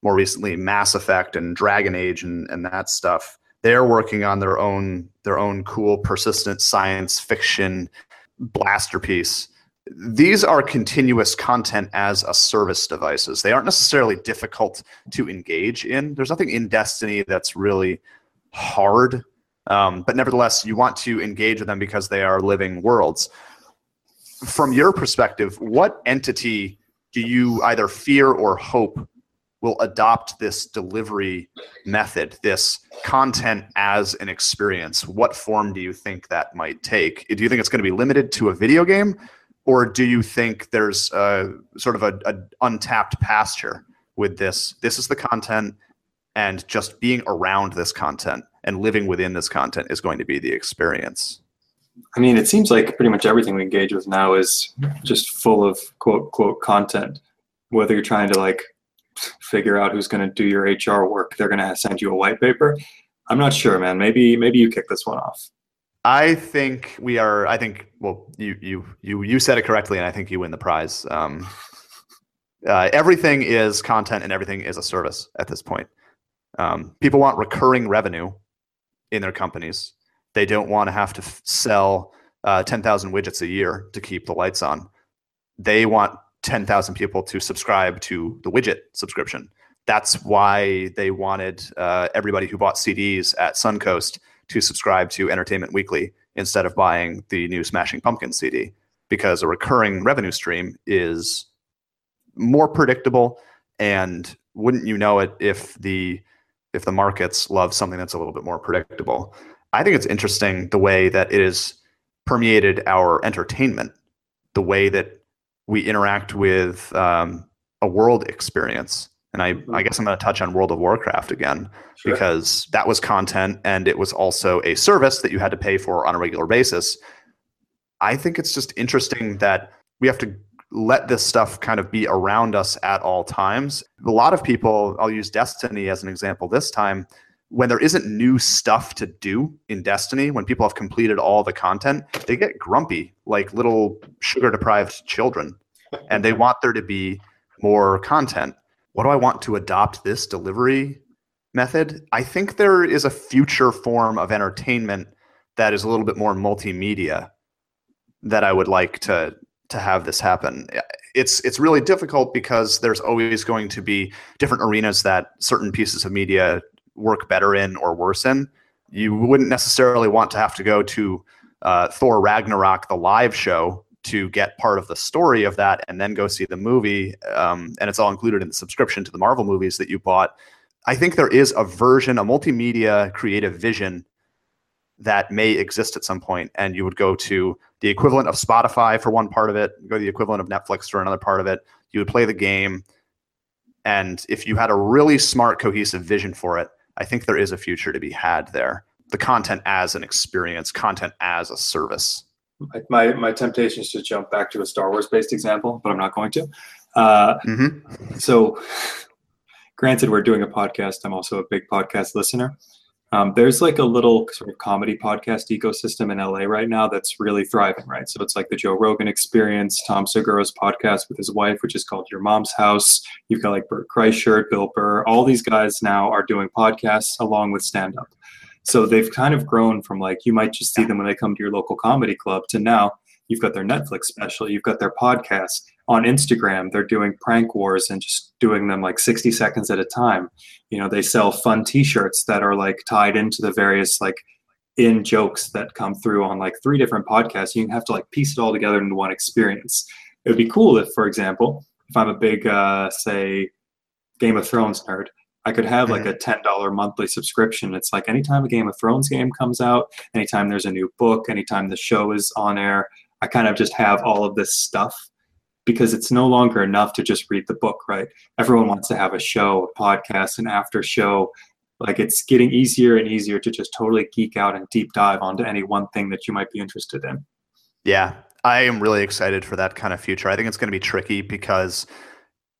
more recently Mass Effect and Dragon Age and, and that stuff. They're working on their own their own cool, persistent science fiction blaster piece. These are continuous content as a service devices. They aren't necessarily difficult to engage in. There's nothing in Destiny that's really hard, um, but nevertheless, you want to engage with them because they are living worlds from your perspective, what entity do you either fear or hope will adopt this delivery method, this content as an experience? What form do you think that might take? Do you think it's going to be limited to a video game, or do you think there's a, sort of a, a untapped pasture with this? This is the content, and just being around this content and living within this content is going to be the experience. I mean, it seems like pretty much everything we engage with now is just full of quote, quote content. Whether you're trying to like figure out who's going to do your HR work, they're going to send you a white paper. I'm not sure, man. Maybe, maybe you kick this one off. I think we are. I think. Well, you you you you said it correctly, and I think you win the prize. Um, <laughs> Uh, everything is content and everything is a service at this point. Um, people want recurring revenue in their companies. They don't want to have to f- sell uh, 10,000 widgets a year to keep the lights on. They want 10,000 people to subscribe to the widget subscription. That's why they wanted uh, everybody who bought CDs at Suncoast to subscribe to Entertainment Weekly instead of buying the new Smashing Pumpkins CD, because a recurring revenue stream is more predictable and wouldn't you know it if the if the markets love something that's a little bit more predictable. I think it's interesting the way that it has permeated our entertainment, the way that we interact with um, a world experience. And I, I guess I'm going to touch on World of Warcraft again Sure. because that was content and it was also a service that you had to pay for on a regular basis. I think it's just interesting that we have to let this stuff kind of be around us at all times. A lot of people, I'll use Destiny as an example this time, when there isn't new stuff to do in Destiny, when people have completed all the content, they get grumpy like little sugar deprived children and they want there to be more content. What do I want to adopt this delivery method? I think there is a future form of entertainment that is a little bit more multimedia that I would like to to have this happen. It's it's really difficult because there's always going to be different arenas that certain pieces of media work better in or worse in. You wouldn't necessarily want to have to go to uh, Thor Ragnarok, the live show, to get part of the story of that, and then go see the movie. Um, and it's all included in the subscription to the Marvel movies that you bought. I think there is a version, a multimedia creative vision that may exist at some point, and you would go to the equivalent of Spotify for one part of it, go to the equivalent of Netflix for another part of it. You would play the game, and if you had a really smart, cohesive vision for it, I think there is a future to be had there. The content as an experience, content as a service. My, my, my temptation is to jump back to a Star Wars based example, but I'm not going to. Uh, hmm so, granted, we're doing a podcast. I'm also a big podcast listener. Um, there's like a little sort of comedy podcast ecosystem in LA right now that's really thriving, right? So it's like the Joe Rogan Experience, Tom Segura's podcast with his wife, which is called Your Mom's House. You've got like Bert Kreischer, Bill Burr. All these guys now are doing podcasts along with stand up. So they've kind of grown from like you might just see them when they come to your local comedy club to now you've got their Netflix special, you've got their podcast on Instagram. They're doing prank wars and just doing them like 60 seconds at a time. You know, they sell fun T-shirts that are like tied into the various like in jokes that come through on like three different podcasts. You have to like piece it all together into one experience. It would be cool if, for example, if I'm a big, uh, say, Game of Thrones nerd, I could have like a ten dollar monthly subscription. It's like anytime a Game of Thrones game comes out, anytime there's a new book, anytime the show is on air, I kind of just have all of this stuff because it's no longer enough to just read the book, right? Everyone wants to have a show, a podcast, an after show. Like it's getting easier and easier to just totally geek out and deep dive onto any one thing that you might be interested in. Yeah, I am really excited for that kind of future. I think it's going to be tricky because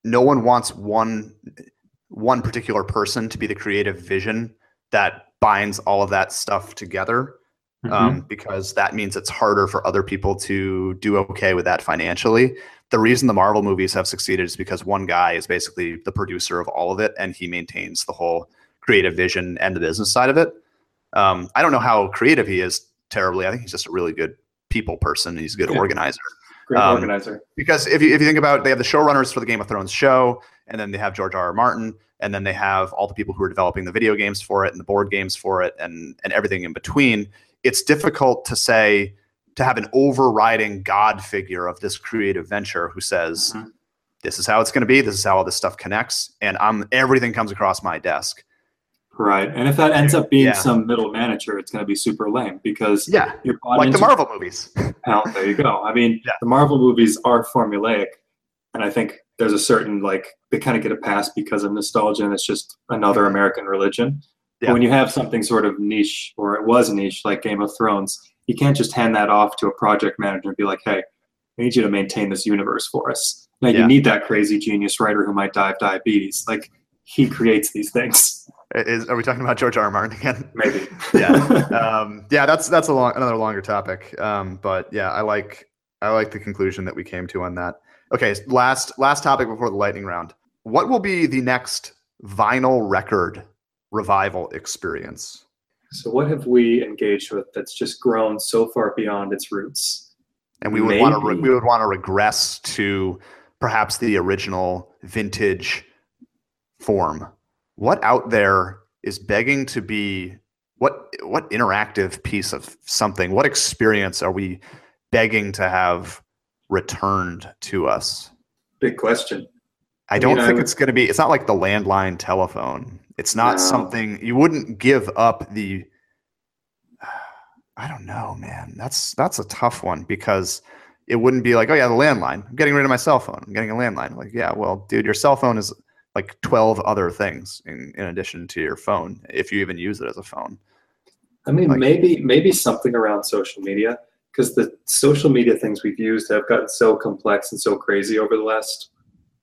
no one wants one one particular person to be the creative vision that binds all of that stuff together. Um, because that means it's harder for other people to do okay with that financially. The reason the Marvel movies have succeeded is because one guy is basically the producer of all of it, and he maintains the whole creative vision and the business side of it. Um, I don't know how creative he is terribly. I think he's just a really good people person. He's a good Yeah. organizer Great Um, organizer. because if you if you think about, it, they have the showrunners for the Game of Thrones show, and then they have George R. R. Martin, and then they have all the people who are developing the video games for it and the board games for it, and and everything in between. It's difficult to say to have an overriding god figure of this creative venture who says, Mhm. "This is how it's going to be. This is how all this stuff connects," and I'm everything comes across my desk. Right. And if that ends up being Yeah. some middle manager, it's going to be super lame because Yeah, you're like the Marvel movies. <laughs> Hell, there you go. I mean, <laughs> Yeah. the Marvel movies are formulaic, and I think there's a certain like they kind of get a pass because of nostalgia, and it's just another American religion. Yeah. when you have something sort of niche, or it was niche, like Game of Thrones, you can't just hand that off to a project manager and be like, "Hey, I need you to maintain this universe for us." Now Yeah. you need that crazy genius writer who might die of diabetes. Like he creates these things. Is, are we talking about George R. R. Martin again? Maybe. <laughs> yeah <laughs> um, yeah that's that's a long another longer topic um, but yeah i like i like the conclusion that we came to on that Okay, last last topic before the lightning round. What will be the next vinyl record revival experience? So, what have we engaged with that's just grown so far beyond its roots? And we would want to re- we would want to regress to perhaps the original vintage form. What out there is begging to be what what interactive piece of something, what experience are we begging to have returned to us? Big question. I I don't mean, I think would- it's going to be. It's not like the landline telephone. It's not No. something you wouldn't give up the. <sighs> I don't know, man. That's that's a tough one because it wouldn't be like, oh yeah, the landline. I'm getting rid of my cell phone. I'm getting a landline. Like, yeah, well, dude, your cell phone is like 12 other things in, in addition to your phone, if you even use it as a phone. I mean, Like- maybe maybe something around social media because the social media things we've used have gotten so complex and so crazy over the last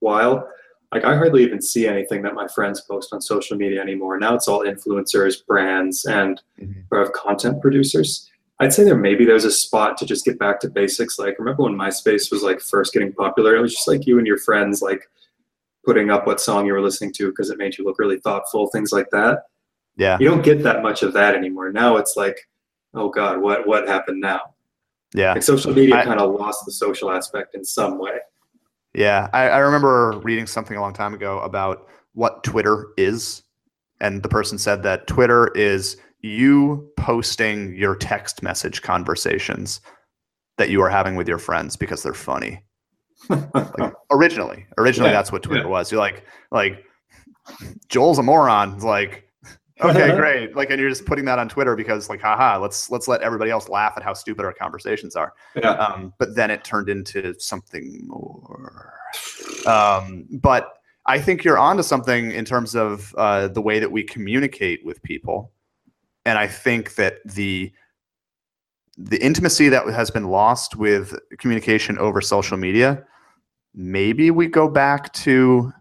while. Like I hardly even see anything that my friends post on social media anymore. Now it's all influencers, brands, and Mhm. or of content producers. I'd say there maybe there's a spot to just get back to basics. Like remember when MySpace was like first getting popular? It was just like you and your friends like putting up what song you were listening to because it made you look really thoughtful, things like that Yeah. you don't get that much of that anymore. Now it's like, oh God, what what happened now? Yeah. Like social media kind of lost the social aspect in some way. Yeah, I, I remember reading something a long time ago about what Twitter is, and the person said that Twitter is you posting your text message conversations that you are having with your friends because they're funny. Like, <laughs> originally, originally Yeah, that's what Twitter yeah. was. You're like, like Joel's a moron. It's like, okay, great. Like, and you're just putting that on Twitter because, like, haha, let's let's let everybody else laugh at how stupid our conversations are yeah. um, but then it turned into something more. Um, but I think you're onto something in terms of uh, the way that we communicate with people, and I think that the the intimacy that has been lost with communication over social media, maybe we go back to.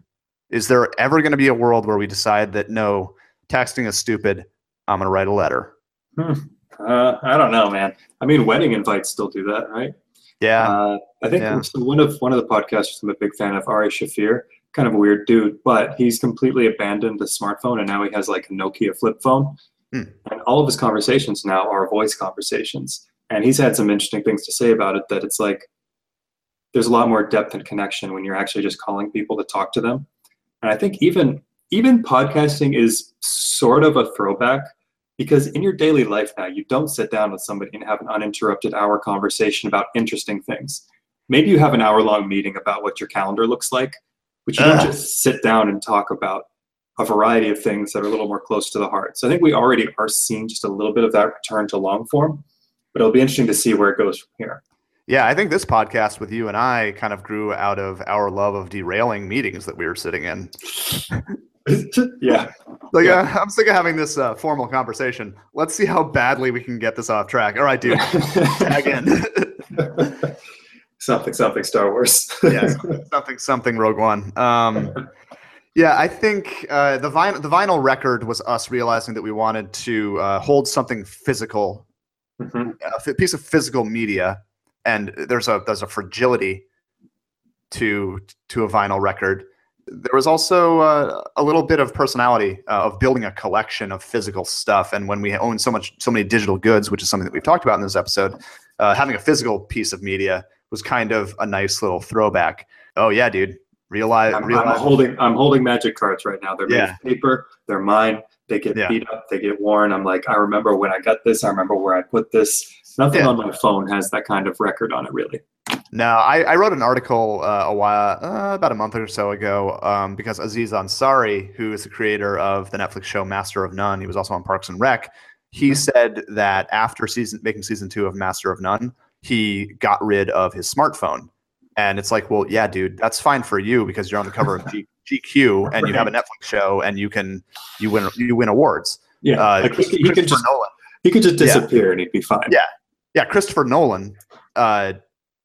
Is there ever going to be a world where we decide that no, texting is stupid? I'm going to write a letter. Uh, I don't know, man. I mean, wedding invites still do that, right? Yeah, Uh, I think Yeah. one of one of the podcasters I'm a big fan of, Ari Shaffir, kind of a weird dude, but he's completely abandoned the smartphone and now he has like a Nokia flip phone. Hmm. And all of his conversations now are voice conversations. And he's had some interesting things to say about it that it's like there's a lot more depth and connection when you're actually just calling people to talk to them. And I think even even podcasting is sort of a throwback because in your daily life now you don't sit down with somebody and have an uninterrupted hour conversation about interesting things. Maybe you have an hour long meeting about what your calendar looks like but you don't ah. just sit down and talk about a variety of things that are a little more close to the heart. So i think we already are seeing just a little bit of that return to long form but it'll be interesting to see where it goes from here. Yeah, I think this podcast with you and I kind of grew out of our love of derailing meetings that we were sitting in. <laughs> <laughs> yeah Like, Yeah. uh, I'm sick of having this uh, formal conversation. Let's see how badly we can get this off track. All right, dude, tag in. <laughs> something something star wars yes, something, something. Rogue One. Um, yeah, I think uh, the vinyl, the vinyl record was us realizing that we wanted to uh, hold something physical Mhm. a f- piece of physical media, and there's a there's a fragility to to a vinyl record. There was also uh, a little bit of personality uh, of building a collection of physical stuff, and when we own so much so many digital goods, which is something that we've talked about in this episode, uh, having a physical piece of media was kind of a nice little throwback. Oh yeah, dude, realize I'm, I'm holding I'm holding magic cards right now. They're made Yeah. of paper. They're mine. They get Yeah. beat up. They get worn. I'm like, I remember when I got this. I remember where I put this. Nothing Yeah. on my phone has that kind of record on it, really. No, I, I wrote an article uh, a while, uh, about a month or so ago, um, because Aziz Ansari, who is the creator of the Netflix show Master of None, he was also on Parks and Rec. He said that after season making season two of Master of None, he got rid of his smartphone, and it's like, well, yeah, dude, that's fine for you because you're on the cover of G- <laughs> GQ and you have a Netflix show and you can you win you win awards. Yeah, Uh, like he, could- he could just he could just Yeah. disappear and he'd be fine. Yeah. Yeah, Christopher Nolan, uh,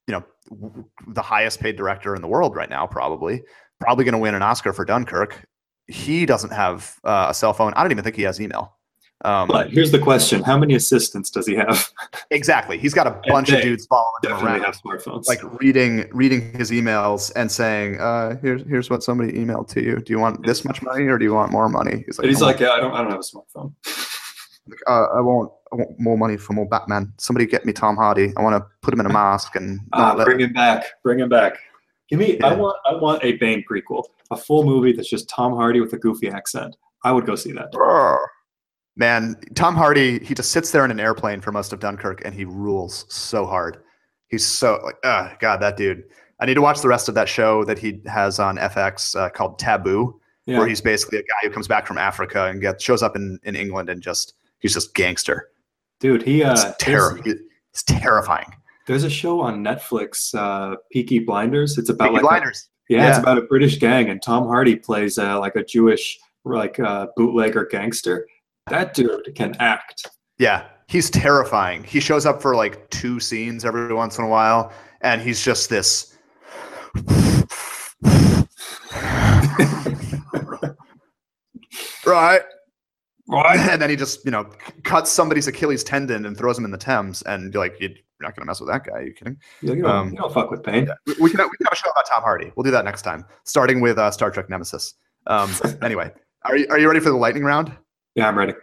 you know, w- the highest paid director in the world right now, probably, probably going to win an Oscar for Dunkirk. He doesn't have uh, a cell phone. I don't even think he has email. Um, But here's the question: How many assistants does he have? <laughs> exactly. He's got a bunch of dudes following him around. have smartphones. like reading reading his emails and saying, uh, here's here's what somebody emailed to you. Do you want this much money or do you want more money? He's and he's "I like, yeah, I don't, I don't have a smartphone. <laughs> uh, I want I want more money for more Batman. Somebody get me Tom Hardy. I want to put him in a <laughs> mask and let bring him back. Bring him back. Give me. I want. I want a Bane prequel, a full movie that's just Tom Hardy with a goofy accent. I would go see that. Man, Tom Hardy, he just sits there in an airplane for most of Dunkirk and he rules so hard. He's so like, uh, God, that dude. I need to watch the rest of that show that he has on FX uh, called Taboo, Yeah. where he's basically a guy who comes back from Africa and gets shows up in, in England and just he's just gangster. Dude, he. Uh, It's. It's terrifying. there's a show on Netflix, uh, Peaky Blinders. It's about Peaky like a- Blinders. yeah, it's about a British gang, and Tom Hardy plays uh, like a Jewish like uh, bootlegger gangster. That dude can act. Yeah, he's terrifying. He shows up for like two scenes every once in a while, and he's just this. <laughs> <laughs> right. Right. <laughs> And then he just, you know, cuts somebody's Achilles tendon and throws him in the Thames. And you're like, you're not going to mess with that guy. Are you kidding? You don't, Um, you don't fuck with Bane. We, we, can, we can have a show about Tom Hardy. We'll do that next time, starting with uh, Star Trek Nemesis. Um, <laughs> anyway, are you, are you ready for the lightning round? Yeah, I'm ready.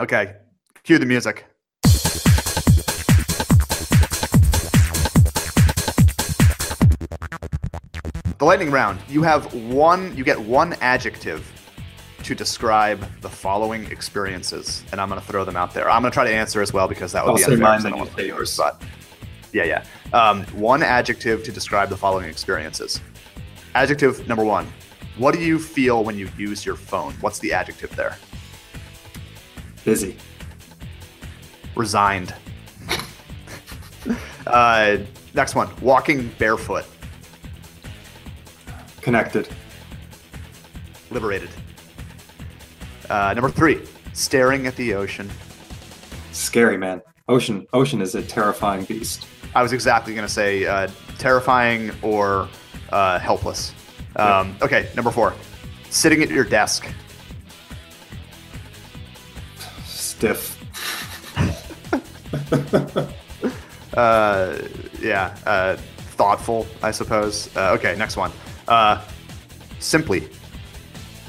Okay, cue the music. The lightning round. You have one. You get one adjective to describe the following experiences, and I'm going to throw them out there. I'm going to try to answer as well because that would I'll be say unfair. mine, I don't you want to say yours. But yeah, yeah. Um, one adjective to describe the following experiences. Adjective number one. What do you feel when you use your phone? What's the adjective there? Busy. Resigned. <laughs> uh, next one. Walking barefoot. Connected. Liberated. Uh, number three. Staring at the ocean. Scary man. Ocean. Ocean is a terrifying beast. I was exactly going to say uh, terrifying or uh, helpless. Um, okay, number four. Sitting at your desk. Stiff. <laughs> Uh, yeah, uh, thoughtful, I suppose. Uh, okay, next one. Uh, simply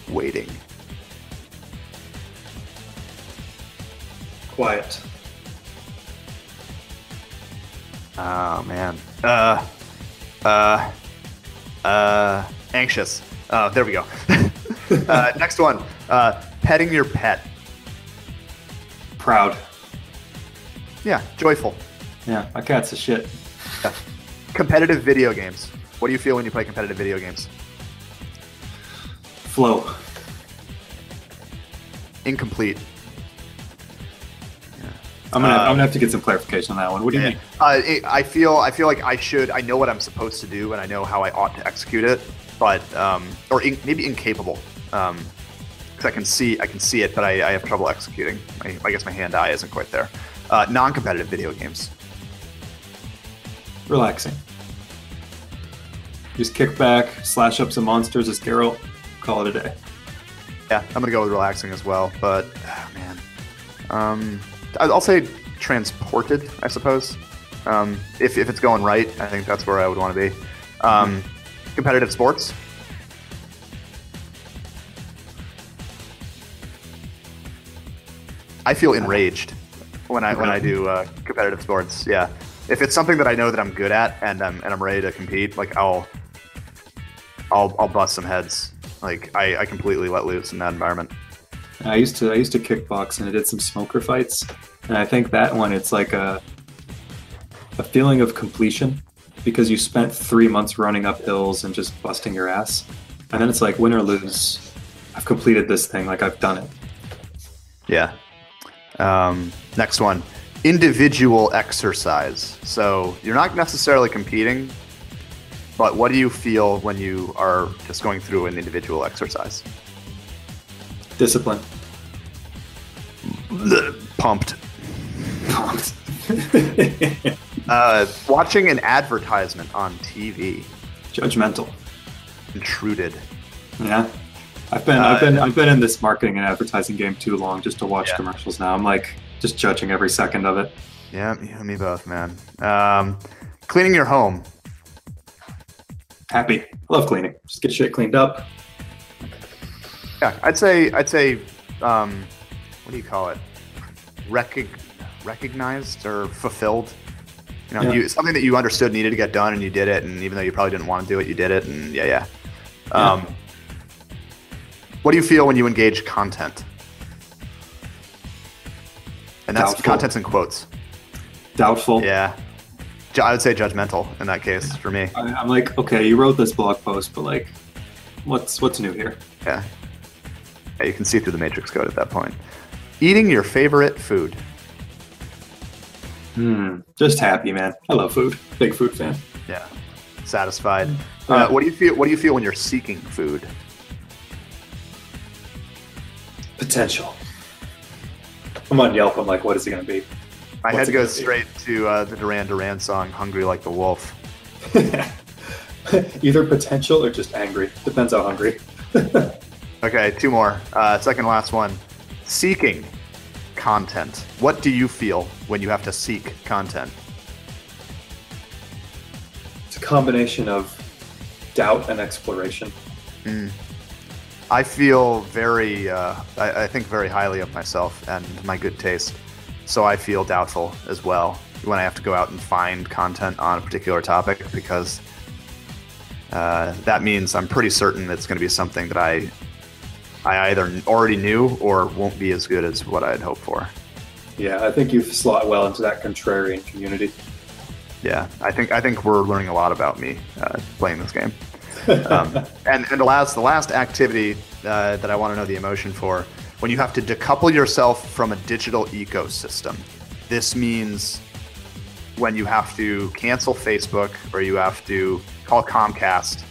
waiting. Quiet. Oh man. Uh, uh, uh, anxious. Uh, there we go. <laughs> uh, next one. Uh, petting your pet. Proud. Yeah, joyful. Yeah, my cat's a shit. Competitive video games. What do you feel when you play competitive video games? Flow. Incomplete. I'm gonna, Uh, I'm gonna have to get some clarification on that one. What do you Yeah. mean? Uh, it, I feel I feel like I should. I know what I'm supposed to do, and I know how I ought to execute it. But um, or in, maybe incapable, because I can see I can see it, but I, I have trouble executing. I, I guess my hand-eye isn't quite there. Uh, non-competitive video games. Relaxing. Just kick back, slash up some monsters as Geralt, call it a day. Yeah, I'm gonna go with relaxing as well. But ah, man, um, I'll say transported. I suppose. Um, if if it's going right, I think that's where I would want to be. Um, competitive sports. I feel enraged when I when I do uh, competitive sports. Yeah, if it's something that I know that I'm good at and I'm and I'm ready to compete, like I'll I'll I'll bust some heads. Like I, I completely let loose in that environment. I used to I used to kickbox and I did some smoker fights, and I think that one it's like a a feeling of completion because you spent three months running up hills and just busting your ass, and then it's like win or lose, I've completed this thing, like I've done it. Yeah. Um, next one, individual exercise. So you're not necessarily competing, but what do you feel when you are just going through an individual exercise? Discipline. Pumped. <laughs> Uh, watching an advertisement on TV. Judgmental. Intruded. Yeah. I've been, Uh, I've been, I've been in this marketing and advertising game too long just to watch Yeah. commercials. Now I'm like just judging every second of it. Yeah, me both, man. Um, cleaning your home. Happy, I love cleaning. Just get shit cleaned up. Yeah, I'd say I'd say um, what do you call it? Recog- recognized or fulfilled. You know, Yeah. you, something that you understood needed to get done, and you did it. And even though you probably didn't want to do it, you did it. And yeah, yeah. Yeah. Um, what do you feel when you engage content? And that's Doubtful. content's in quotes. Doubtful. Yeah, I would say judgmental in that case for me. I, I'm like, okay, you wrote this blog post, but like, what's what's new here? Yeah. Yeah, you can see through the matrix code at that point. Eating your favorite food. Hmm. Just happy, man. I love food. Big food fan. Yeah. Satisfied. Yeah. Uh, what do you feel? What do you feel when you're seeking food? Potential. I'm on Yelp. I'm like, what is it gonna be? My What's head goes be? straight to uh, the Duran Duran song "Hungry Like the Wolf." <laughs> Either potential or just angry. Depends how hungry. <laughs> Okay, two more. Uh, second last one. Seeking content. What do you feel when you have to seek content? It's a combination of doubt and exploration. I feel very, uh, I, I think very highly of myself and my good taste. So I feel doubtful as well when I have to go out and find content on a particular topic because uh, that means I'm pretty certain it's going to be something that I, I either already knew or won't be as good as what I had hoped for. Yeah, I think you've slot well into that contrarian community. Yeah, I think I think we're learning a lot about me uh, playing this game. um, <laughs> and and the last the last activity uh, that I want to know the emotion for when you have to decouple yourself from a digital ecosystem. This means when you have to cancel Facebook or you have to call Comcast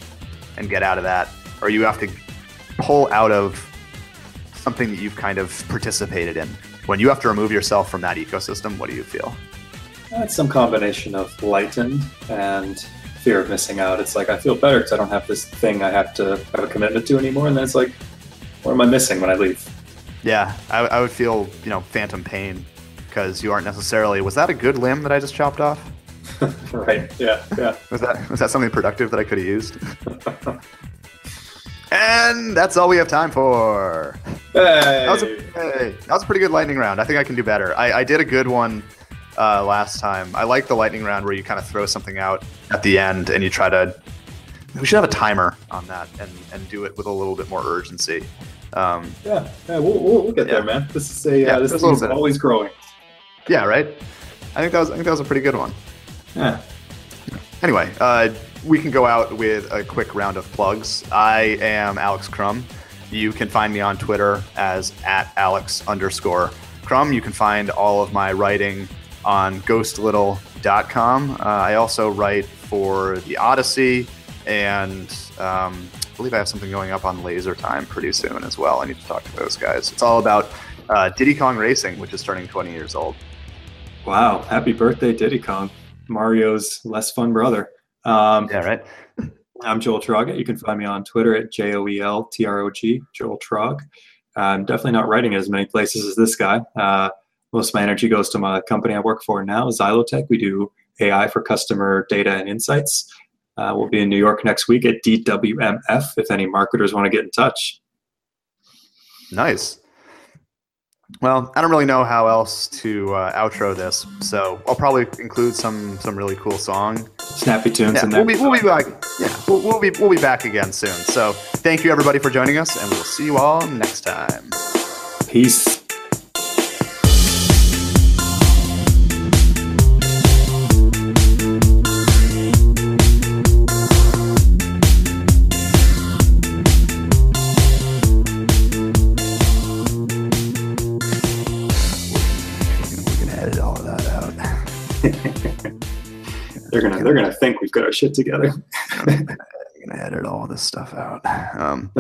and get out of that, or you have to pull out of something that you've kind of participated in. When you have to remove yourself from that ecosystem, what do you feel? Uh, it's some combination of lightened and fear of missing out. It's like I feel better because I don't have this thing I have to have a commitment to anymore. And then it's like, what am I missing when I leave? Yeah, I, I would feel, you know, phantom pain because you aren't necessarily. Was that a good limb that I just chopped off? <laughs> right? Yeah, yeah. Was that was that something productive that I could have used? <laughs> and that's all we have time for. That was, a, Hey! hey, that was a pretty good lightning round. I think I can do better. I, I did a good one uh, last time. I like the lightning round where you kind of throw something out at the end and you try to. We should have a timer on that and, and do it with a little bit more urgency. Um, Yeah, yeah, we'll, we'll, we'll get Yeah. there, man. This is a Yeah, uh, this a little is always growing. yeah, right. I think that was I think that was a pretty good one. Yeah. Anyway, uh, we can go out with a quick round of plugs. I am Alex Crum. You can find me on Twitter as at Alex underscore Crum. You can find all of my writing on ghostlittle.com. Uh, I also write for the Odyssey, and um, I believe I have something going up on Laser Time pretty soon as well. I need to talk to those guys. It's all about uh, Diddy Kong Racing, which is turning 20 years old. Wow. Happy birthday, Diddy Kong, Mario's less fun brother. Um, Yeah, right. I'm Joel Trog. You can find me on Twitter at J O E L T R O G, Joel Trog. I'm definitely not writing as many places as this guy. Uh, most of my energy goes to my company I work for now, Zylotech. We do AI for customer data and insights. Uh, we'll be in New York next week at DWMF if any marketers want to get in touch. Nice. Well, I don't really know how else to uh, outro this, so I'll probably include some some really cool song. Snappy tunes Yeah, in there. we'll be we'll be back. Yeah, we'll, we'll be we'll be back again soon. So thank you everybody for joining us, and we'll see you all next time. Peace. They're gonna they're gonna think we've got our shit together. <laughs> We're gonna edit all this stuff out. Um,